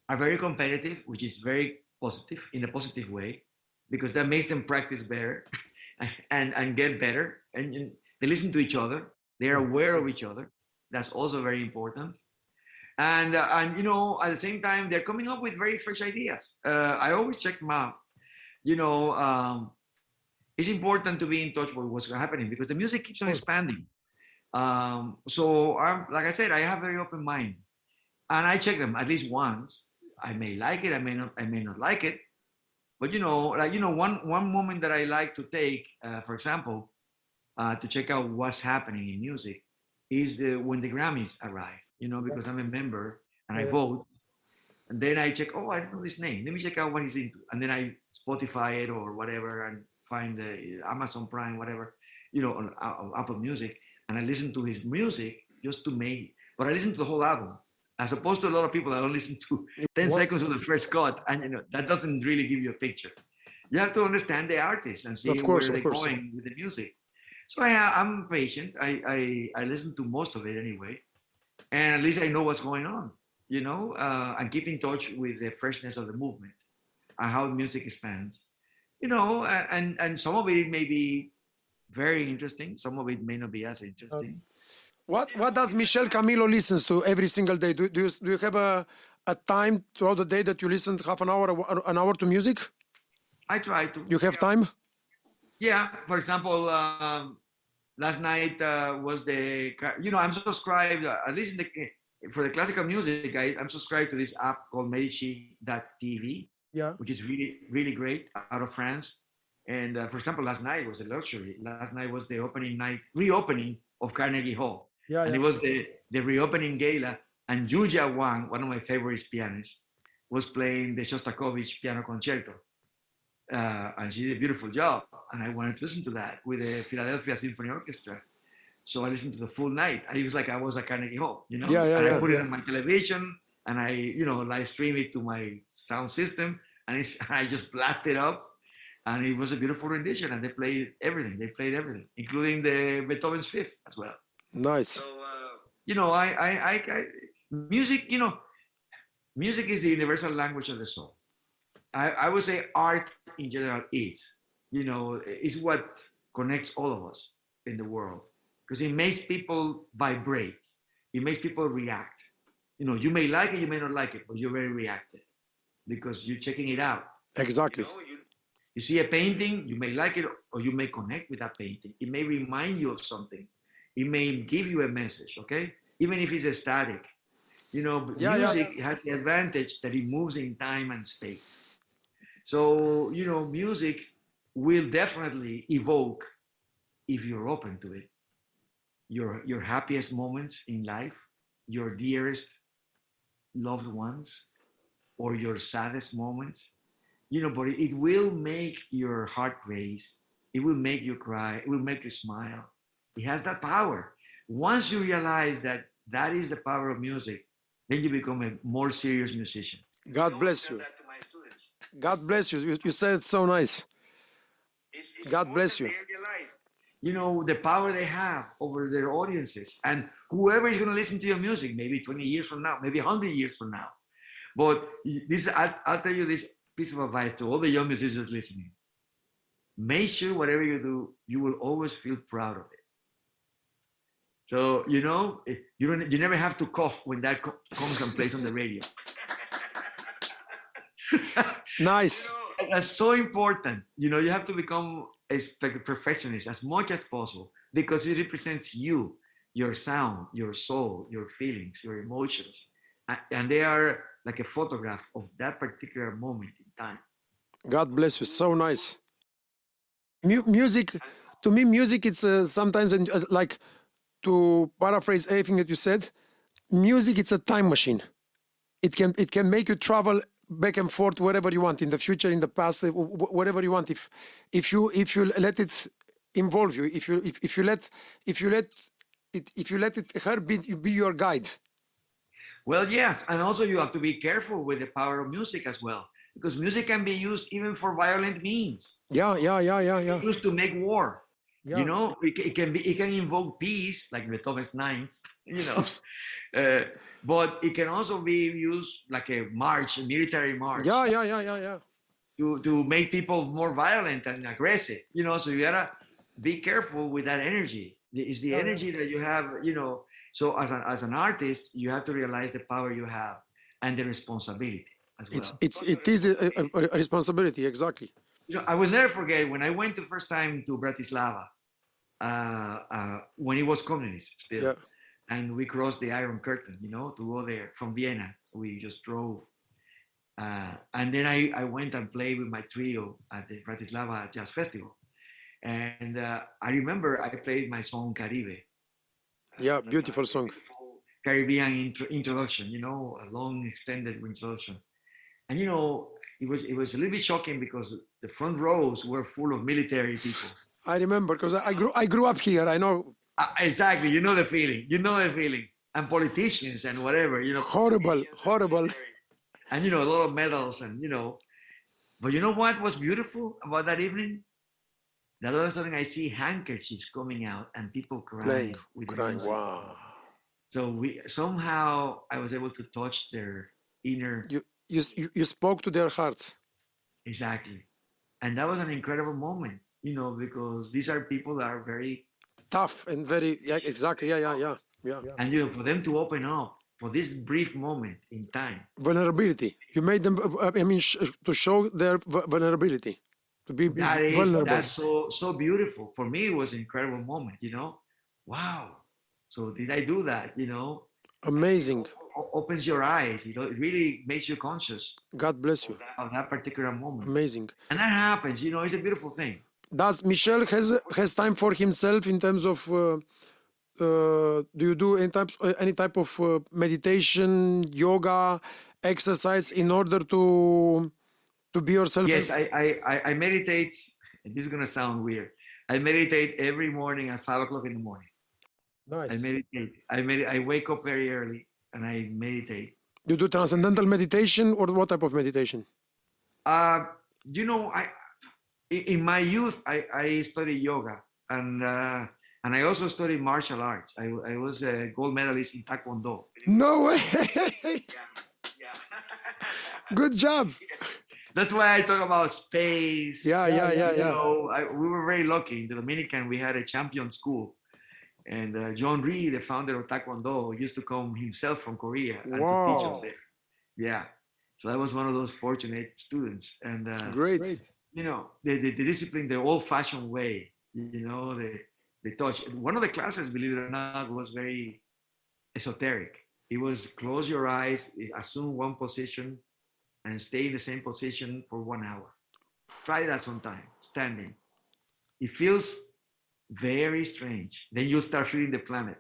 Speaker 1: are very competitive, which is very positive in a positive way, because that makes them practice better and and get better. And you- they listen to each other. They are aware of each other. That's also very important. And uh, and you know at the same time they're coming up with very fresh ideas. Uh, i always check my, you know um, it's important to be in touch with what's happening because the music keeps on expanding. Um, so i'm like i said i have a very open mind. And i check them at least once. I may like it i may not i may not like it. But you know like you know one one moment that i like to take uh, for example uh, to check out what's happening in music is the, when the grammys arrive you know because i'm a member and i vote. And then i check oh i don't know this name. Let me check out what he's into. And then i spotify it or whatever and find the amazon prime whatever you know on, on apple music. And i listen to his music just to make but i listen to the whole album as opposed to a lot of people that don't listen to 10
Speaker 2: What-
Speaker 1: seconds of the first cut and you know that doesn't really give you a picture. You have to understand the artist and see
Speaker 2: course,
Speaker 1: where they're going with the music so I, i'm patient. I, I i listen to most of it anyway. And at least i know what's going on you know? Uh, and keep in touch with the freshness of the movement and how music expands. You know and and some of it may be very interesting. Some of it may not be as interesting.
Speaker 2: What what does Michel Camilo listens to every single day? Do, do you do you have a a time throughout the day that you listen half an hour an hour to music?
Speaker 1: i try to.
Speaker 2: You have time?
Speaker 1: Yeah, for example, um, last night uh, was the you know I'm subscribed uh, at least in the for the classical music I, I'm subscribed to this app called Medici.tv,
Speaker 2: Yeah.
Speaker 1: which is really really great out of France. And uh, for example, last night was a luxury. Last night was the opening night reopening of Carnegie Hall,
Speaker 2: Yeah.
Speaker 1: and it was the the reopening gala. And Yuja Wang, one of my favorite pianists, was playing the Shostakovich piano concerto uh, and she did a beautiful job. And I wanted to listen to that with the Philadelphia Symphony Orchestra. So I listened to the full night, and it was like I was at Carnegie Hall, you know.
Speaker 2: Yeah, yeah,
Speaker 1: and I
Speaker 2: yeah,
Speaker 1: put it on my television, and I, you know, live stream it to my sound system, and it's, I just blasted it up, and it was a beautiful rendition. And they played everything. They played everything, including the Beethoven's Fifth as well.
Speaker 2: Nice.
Speaker 1: So, uh, you know, I, I, I, I, music, you know, music is the universal language of the soul. I, I would say art in general is, you know, is what connects all of us in the world because it makes people vibrate. It makes people react. You know, you may like it, you may not like it, but you're very reactive because you're checking it out.
Speaker 2: Exactly.
Speaker 1: You, know, you, you see a painting, you may like it or you may connect with that painting. It may remind you of something. It may give you a message, okay? Even if it's static. You know, but
Speaker 2: Yeah, yeah.
Speaker 1: music has the advantage that it moves in time and space. So, you know, music will definitely evoke, if you're open to it, your your happiest moments in life, your dearest loved ones, or your saddest moments you know, but it will make your heart race. It will make you cry. It will make you smile. It has that power. Once you realize that that is the power of music, then you become a more serious musician.
Speaker 2: God bless you. God bless you. You, you said it so nice. God bless you.
Speaker 1: You know, the power they have over their audiences and whoever is going to listen to your music, maybe 20 years from now, maybe 100 years from now. But this, I'll, I'll tell you this piece of advice to all the young musicians listening. Make sure whatever you do, you will always feel proud of it. So you know, eh, you don't, you never have to cough when that comes and plays on the radio.
Speaker 2: Nice.
Speaker 1: That's so important. You know, you have to become a perfectionist as much as possible because it represents you, your sound, your soul, your feelings, your emotions, and they are like a photograph of that particular moment in time.
Speaker 2: God bless you. So nice. Mu- music, to me, music, it's uh, sometimes uh, like to paraphrase everything that you said. Music, it's a time machine. It can it can make you travel back and forth wherever you want in the future, in the past, uh, wh- wh- whatever you want. If if you if you let it involve you, if you if, if you let if you let it if you let it her be be your guide.
Speaker 1: Well, yes, and also you have to be careful with the power of music as well, because music can be used even for violent means,
Speaker 2: Yeah, yeah, yeah, yeah, yeah.
Speaker 1: used to make war.
Speaker 2: Yeah.
Speaker 1: You know, it, it can be, it can invoke peace, like Beethoven's Ninth. You know, uh, but it can also be used like a march, a military march,
Speaker 2: yeah, yeah, yeah, yeah, yeah.
Speaker 1: to to make people more violent and aggressive. You know, so you gotta be careful with that energy. It's the
Speaker 2: Yeah,
Speaker 1: energy that you have. You know, so as an as an artist, you have to realize the power you have and the responsibility as well.
Speaker 2: It's it's it is a, a, a responsibility exactly.
Speaker 1: you know, I will never forget when I went the first time to Bratislava, uh, uh, when it was communist still,
Speaker 2: Yeah.
Speaker 1: and we crossed the Iron Curtain, you know, to go there from Vienna. We just drove, uh, and then I, I went and played with my trio at the Bratislava Jazz Festival, and uh, I remember I played my song Caribe.
Speaker 2: Yeah, beautiful song.
Speaker 1: Caribbean intro, introduction, you know, a long extended introduction. And you know, it was it was a little bit shocking because the front rows were full of military people.
Speaker 2: I remember because I grew I grew up here. I know
Speaker 1: Uh, exactly, you know the feeling. You know the feeling. And politicians and whatever, you know.
Speaker 2: Horrible,
Speaker 1: and
Speaker 2: horrible.
Speaker 1: And you know, a lot of medals and you know. But you know what was beautiful about that evening? That all of a sudden I see handkerchiefs coming out and people crying with
Speaker 2: crying. Wow.
Speaker 1: So we somehow I was able to touch their inner
Speaker 2: you you you spoke to their hearts.
Speaker 1: exactly, and that was an incredible moment, you know, because these are people that are very,
Speaker 2: Tough and very yeah, exactly. Yeah, yeah, yeah. Yeah.
Speaker 1: and you know, for them to open up for this brief moment in time,
Speaker 2: Vulnerability. You made them uh, I mean sh- to show their vu- vulnerability. To be
Speaker 1: that is
Speaker 2: vulnerable.
Speaker 1: that's so so beautiful. For me, it was an incredible moment, you know. Wow. So did I do that? You know,
Speaker 2: Amazing.
Speaker 1: O- opens your eyes. You know, it really makes you conscious
Speaker 2: God bless
Speaker 1: of
Speaker 2: you.
Speaker 1: that, of that particular moment,
Speaker 2: Amazing.
Speaker 1: and that happens. You know, it's a beautiful thing.
Speaker 2: Does Michel has has time for himself in terms of uh, uh, do you do any type any type of uh, meditation, yoga, exercise in order to to be yourself?
Speaker 1: Yes, I, I, I- meditate. And this is gonna sound weird. I meditate every morning at five o'clock in the morning.
Speaker 2: Nice.
Speaker 1: I meditate. I med- I wake up very early and I meditate.
Speaker 2: You do transcendental meditation or what type of meditation?
Speaker 1: Uh, you know, I in in my youth I, I studied yoga and uh, and I also studied martial arts. I, I was a gold medalist in Taekwondo.
Speaker 2: No way. Good job.
Speaker 1: That's why I talk about space.
Speaker 2: Yeah, yeah, yeah,
Speaker 1: you
Speaker 2: yeah.
Speaker 1: know, I, we were very lucky in the Dominican. We had a champion school, and uh, John Ree, the founder of Taekwondo, used to come himself from Korea and to teach us there. Yeah, so I was one of those fortunate students, and uh,
Speaker 2: Great.
Speaker 1: You know, the, the, the discipline, the old-fashioned way. You know, the the touch. One of the classes, believe it or not, was very esoteric. It was close your eyes, assume one position, and stay in the same position for one hour. Try that sometime, standing. It feels very strange. Then you start feeling the planet,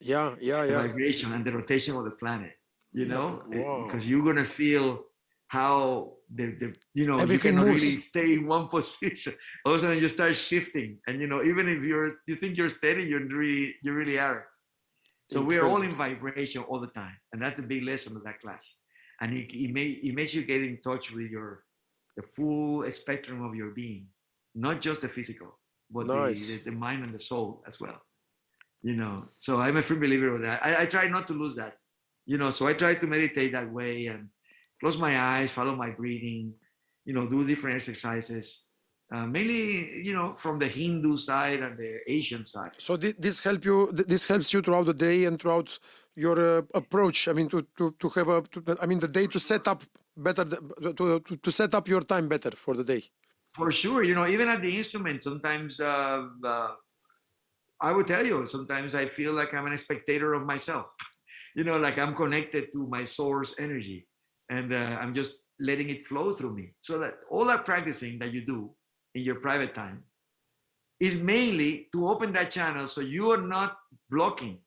Speaker 2: Yeah, yeah, yeah.
Speaker 1: the vibration and the rotation of the planet, you
Speaker 2: Yeah,
Speaker 1: know,
Speaker 2: wow.
Speaker 1: because you're going to feel how the, the you know,
Speaker 2: Everything
Speaker 1: you cannot
Speaker 2: moves.
Speaker 1: really stay in one position. All of a sudden you start shifting. And, you know, even if you're, you think you're steady, you're really, you really aren't. So we are all in vibration all the time. And that's the big lesson of that class. And it, it, may, it makes you get in touch with your, the full spectrum of your being, not just the physical, but
Speaker 2: Nice.
Speaker 1: the, the, the mind and the soul as well. You know, so I'm a firm believer of that. I, I try not to lose that. You know, so I try to meditate that way and close my eyes, follow my breathing, you know, do different exercises. uh, mainly, you know, from the Hindu side and the Asian side.
Speaker 2: So thi- this help you. th- This helps you throughout the day and throughout your uh, approach. I mean, to to to have a. To, I mean, the day to set up better. the- To, to to set up your time better for the day.
Speaker 1: For sure, you know, even at the instrument, sometimes uh, uh, I would tell you, sometimes I feel like I'm an spectator of myself. You know, like I'm connected to my source energy and uh, I'm just letting it flow through me. So that all that practicing that you do in your private time is mainly to open that channel so you are not blocking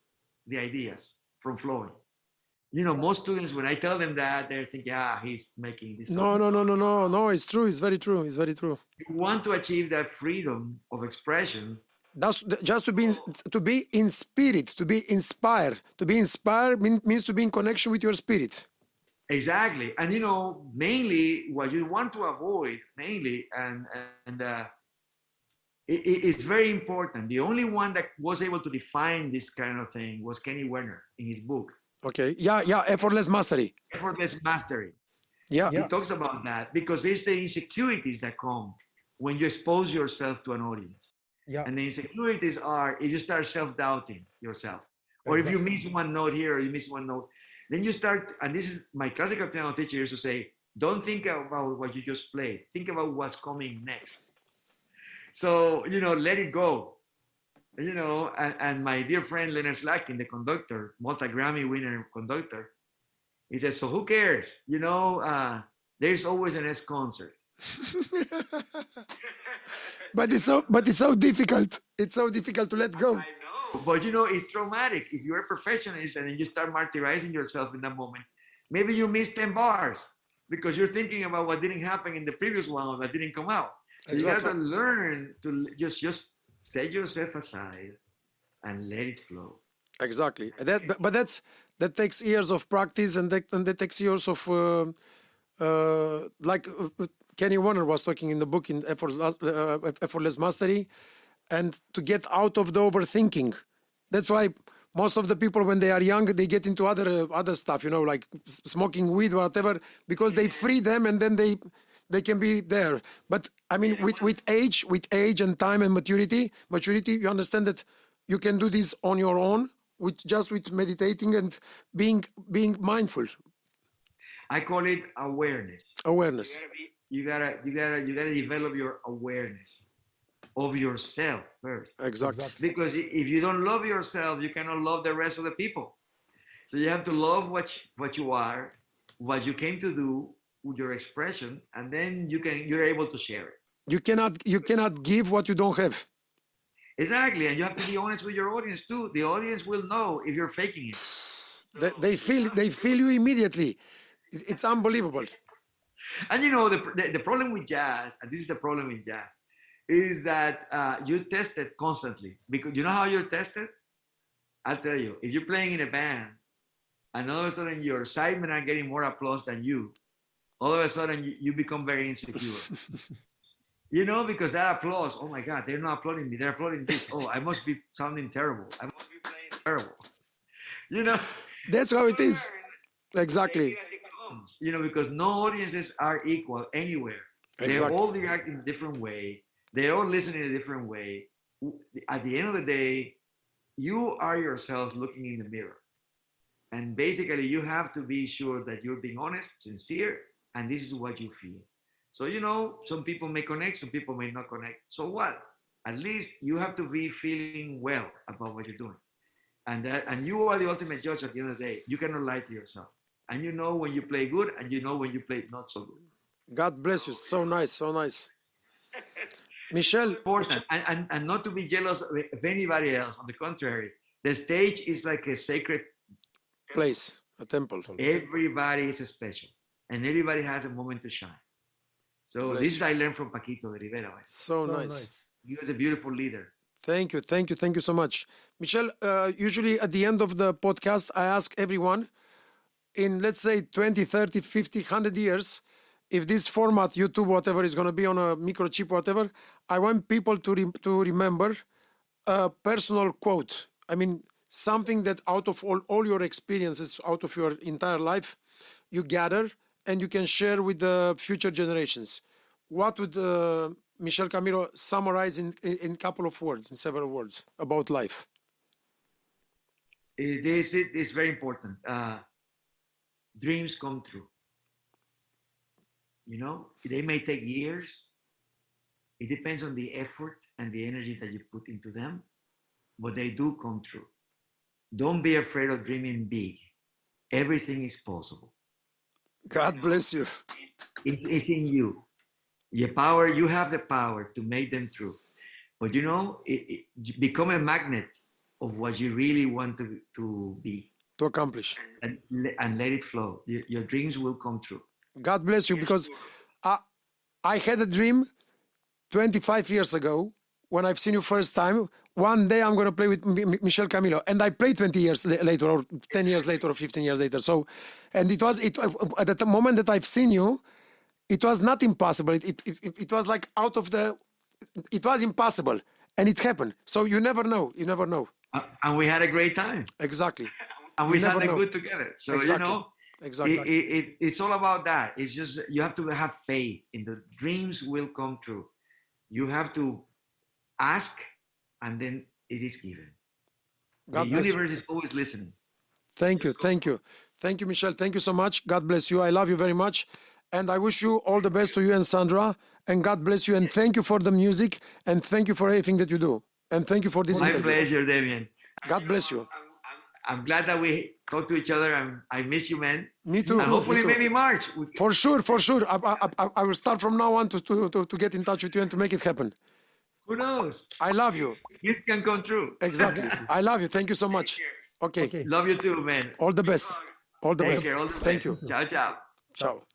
Speaker 1: the ideas from flowing. You know, most students, when I tell them that, they're thinking, ah, he's making this.
Speaker 2: No, no, no, no, no, no. It's true. It's very true. It's very true.
Speaker 1: you want to achieve that freedom of expression
Speaker 2: That's just to be in, to be in spirit, to be inspired. To be inspired means to be in connection with your spirit.
Speaker 1: Exactly and you know mainly what you want to avoid mainly and and uh, it, it- it's very important the only one that was able to define this kind of thing was kenny werner in his book
Speaker 2: Okay. Yeah, yeah. Effortless mastery.
Speaker 1: effortless mastery
Speaker 2: Yeah.
Speaker 1: he talks about that because there's the insecurities that come when you expose yourself to an audience
Speaker 2: Yeah.
Speaker 1: and the insecurities are if you start self-doubting yourself or if you miss one note here or you miss one note then you start and this is my classical piano teacher used to say don't think about what you just played. Think about what's coming next. So you know let it go. You know and, and my dear friend Leonard Slatkin the conductor multi-grammy winner conductor he said so who cares? You know uh, there's always an s concert.
Speaker 2: But it's so but it's so difficult. It's so difficult to let go.
Speaker 1: I know, but you know, it's traumatic. If you're a perfectionist and then you start martyrizing yourself in that moment, maybe you miss 10 bars because you're thinking about what didn't happen in the previous one that didn't come out. So you
Speaker 2: Exactly.
Speaker 1: got to learn to just just set yourself aside and let it flow.
Speaker 2: Exactly. That but, but that's that takes years of practice and that and that takes years of uh, uh, like uh, uh, Kenny Werner was talking in the book in effortless, uh, effortless mastery, and to get out of the overthinking. That's why most of the people when they are young they get into other uh, other stuff, you know, like smoking weed or whatever, because they free them and then they they can be there. But I mean, with with age, with age and time and maturity, maturity, you understand that you can do this on your own with just with meditating and being being mindful,
Speaker 1: I call it awareness.
Speaker 2: awareness.
Speaker 1: You gotta, be, you gotta, you gotta, you gotta develop your awareness of yourself first.
Speaker 2: Exactly.
Speaker 1: because if you don't love yourself you cannot love the rest of the people so you have to love what you, what you are what you came to do with your expression and then you can you're able to share it
Speaker 2: You cannot you cannot give what you don't have.
Speaker 1: exactly and you have to be honest with your audience too the audience will know if you're faking it
Speaker 2: They, they feel they feel you immediately. It's unbelievable.
Speaker 1: and you know the, the, the problem with jazz and this is the problem with jazz is that uh, you test it constantly because you know how you're tested i'll tell you if you're playing in a band and all of a sudden your sidemen are getting more applause than you all of a sudden you, you become very insecure you know because that applause oh my god they're not applauding me they're applauding this oh i must be sounding terrible i must be playing terrible you know
Speaker 2: That's how it is. Exactly.
Speaker 1: Take it as it comes, you know, because no audiences are equal anywhere.
Speaker 2: Exactly.
Speaker 1: They're all reacting a different way. They're all listening a different way. At the end of the day, you are yourself looking in the mirror. And basically, you have to be sure that you're being honest, sincere, and this is what you feel. So, you know, some people may connect, some people may not connect. So what? At least you have to be feeling well about what you're doing. And that, and you are the ultimate judge at the end of the day. You cannot lie to yourself. And you know when you play good, and you know when you play not so good.
Speaker 2: God bless you. So nice. So nice. Michel,
Speaker 1: important and, and, and not to be jealous of of anybody else. On the contrary, the stage is like a sacred.
Speaker 2: place, a temple.
Speaker 1: Everybody is special, and everybody has a moment to shine. So
Speaker 2: Bless
Speaker 1: this is I learned from Paquito D'Rivera.
Speaker 2: So, nice.
Speaker 1: you're the beautiful leader.
Speaker 2: Thank you. Thank you. Thank you so much. Michel, uh, usually at the end of the podcast, I ask everyone in, let's say, 20, 30, 50, 100 years, if this format, YouTube, whatever, is going to be on a microchip, whatever, I want people to, rem- to remember a personal quote. I mean, something that out of all, all your experiences, out of your entire life, you gather and you can share with the future generations. What would uh, Michel Camilo summarize in a couple of words, in several words about life?
Speaker 1: This is is very important. Uh, dreams come true. You know, they may take years. It depends on the effort and the energy that you put into them, but they do come true. Don't be afraid of dreaming big. Everything is possible.
Speaker 2: God bless you.
Speaker 1: It's, it's in you. Your power, you have the power to make them true. But you know, it, it, become a magnet of what you really want to, to be
Speaker 2: To accomplish.
Speaker 1: and, and let it flow. Your, your dreams will come true.
Speaker 2: God bless you because I, I had a dream 25 years ago when I've seen you first time. One day I'm going to play with M- Michel Camilo, and I played 20 years later, or 10 years later, or 15 years later. So, and it was it at the moment that I've seen you, it was not impossible. It it, it, it was like out of the, it was impossible, and it happened. So you never know. You never know.
Speaker 1: Uh, and we had a great time.
Speaker 2: Exactly.
Speaker 1: And we
Speaker 2: never
Speaker 1: sounded good together. So,
Speaker 2: Exactly.
Speaker 1: you know,
Speaker 2: Exactly.
Speaker 1: it, it, it, it's all about that. It's just you have to have faith in the dreams will come true. You have to ask, and then it is given.
Speaker 2: God
Speaker 1: the
Speaker 2: bless you.
Speaker 1: universe is always listening.
Speaker 2: Thank you, thank you, thank you, Michel. Thank you so much. God bless you. I love you very much, and I wish you all the best to you and Sandra. And God bless you. And thank you for the music. And thank you for everything that you do. And thank you for this
Speaker 1: My
Speaker 2: interview.
Speaker 1: pleasure, Damien.
Speaker 2: God bless you.
Speaker 1: I'm, I'm, I'm glad that we talk to each other. and I miss you, man.
Speaker 2: Me too.
Speaker 1: And hopefully,
Speaker 2: too.
Speaker 1: maybe March.
Speaker 2: For sure, for sure. I, I, I, will start from now on to, to, to, to get in touch with you and to make it happen.
Speaker 1: Who knows?
Speaker 2: I love you.
Speaker 1: It can come true.
Speaker 2: Exactly. I love you. Thank you so much. Okay.
Speaker 1: Love you too, man.
Speaker 2: All the best. All the
Speaker 1: Take
Speaker 2: best.
Speaker 1: care. All the
Speaker 2: Thank
Speaker 1: best.
Speaker 2: you.
Speaker 1: Ciao, ciao.
Speaker 2: Ciao.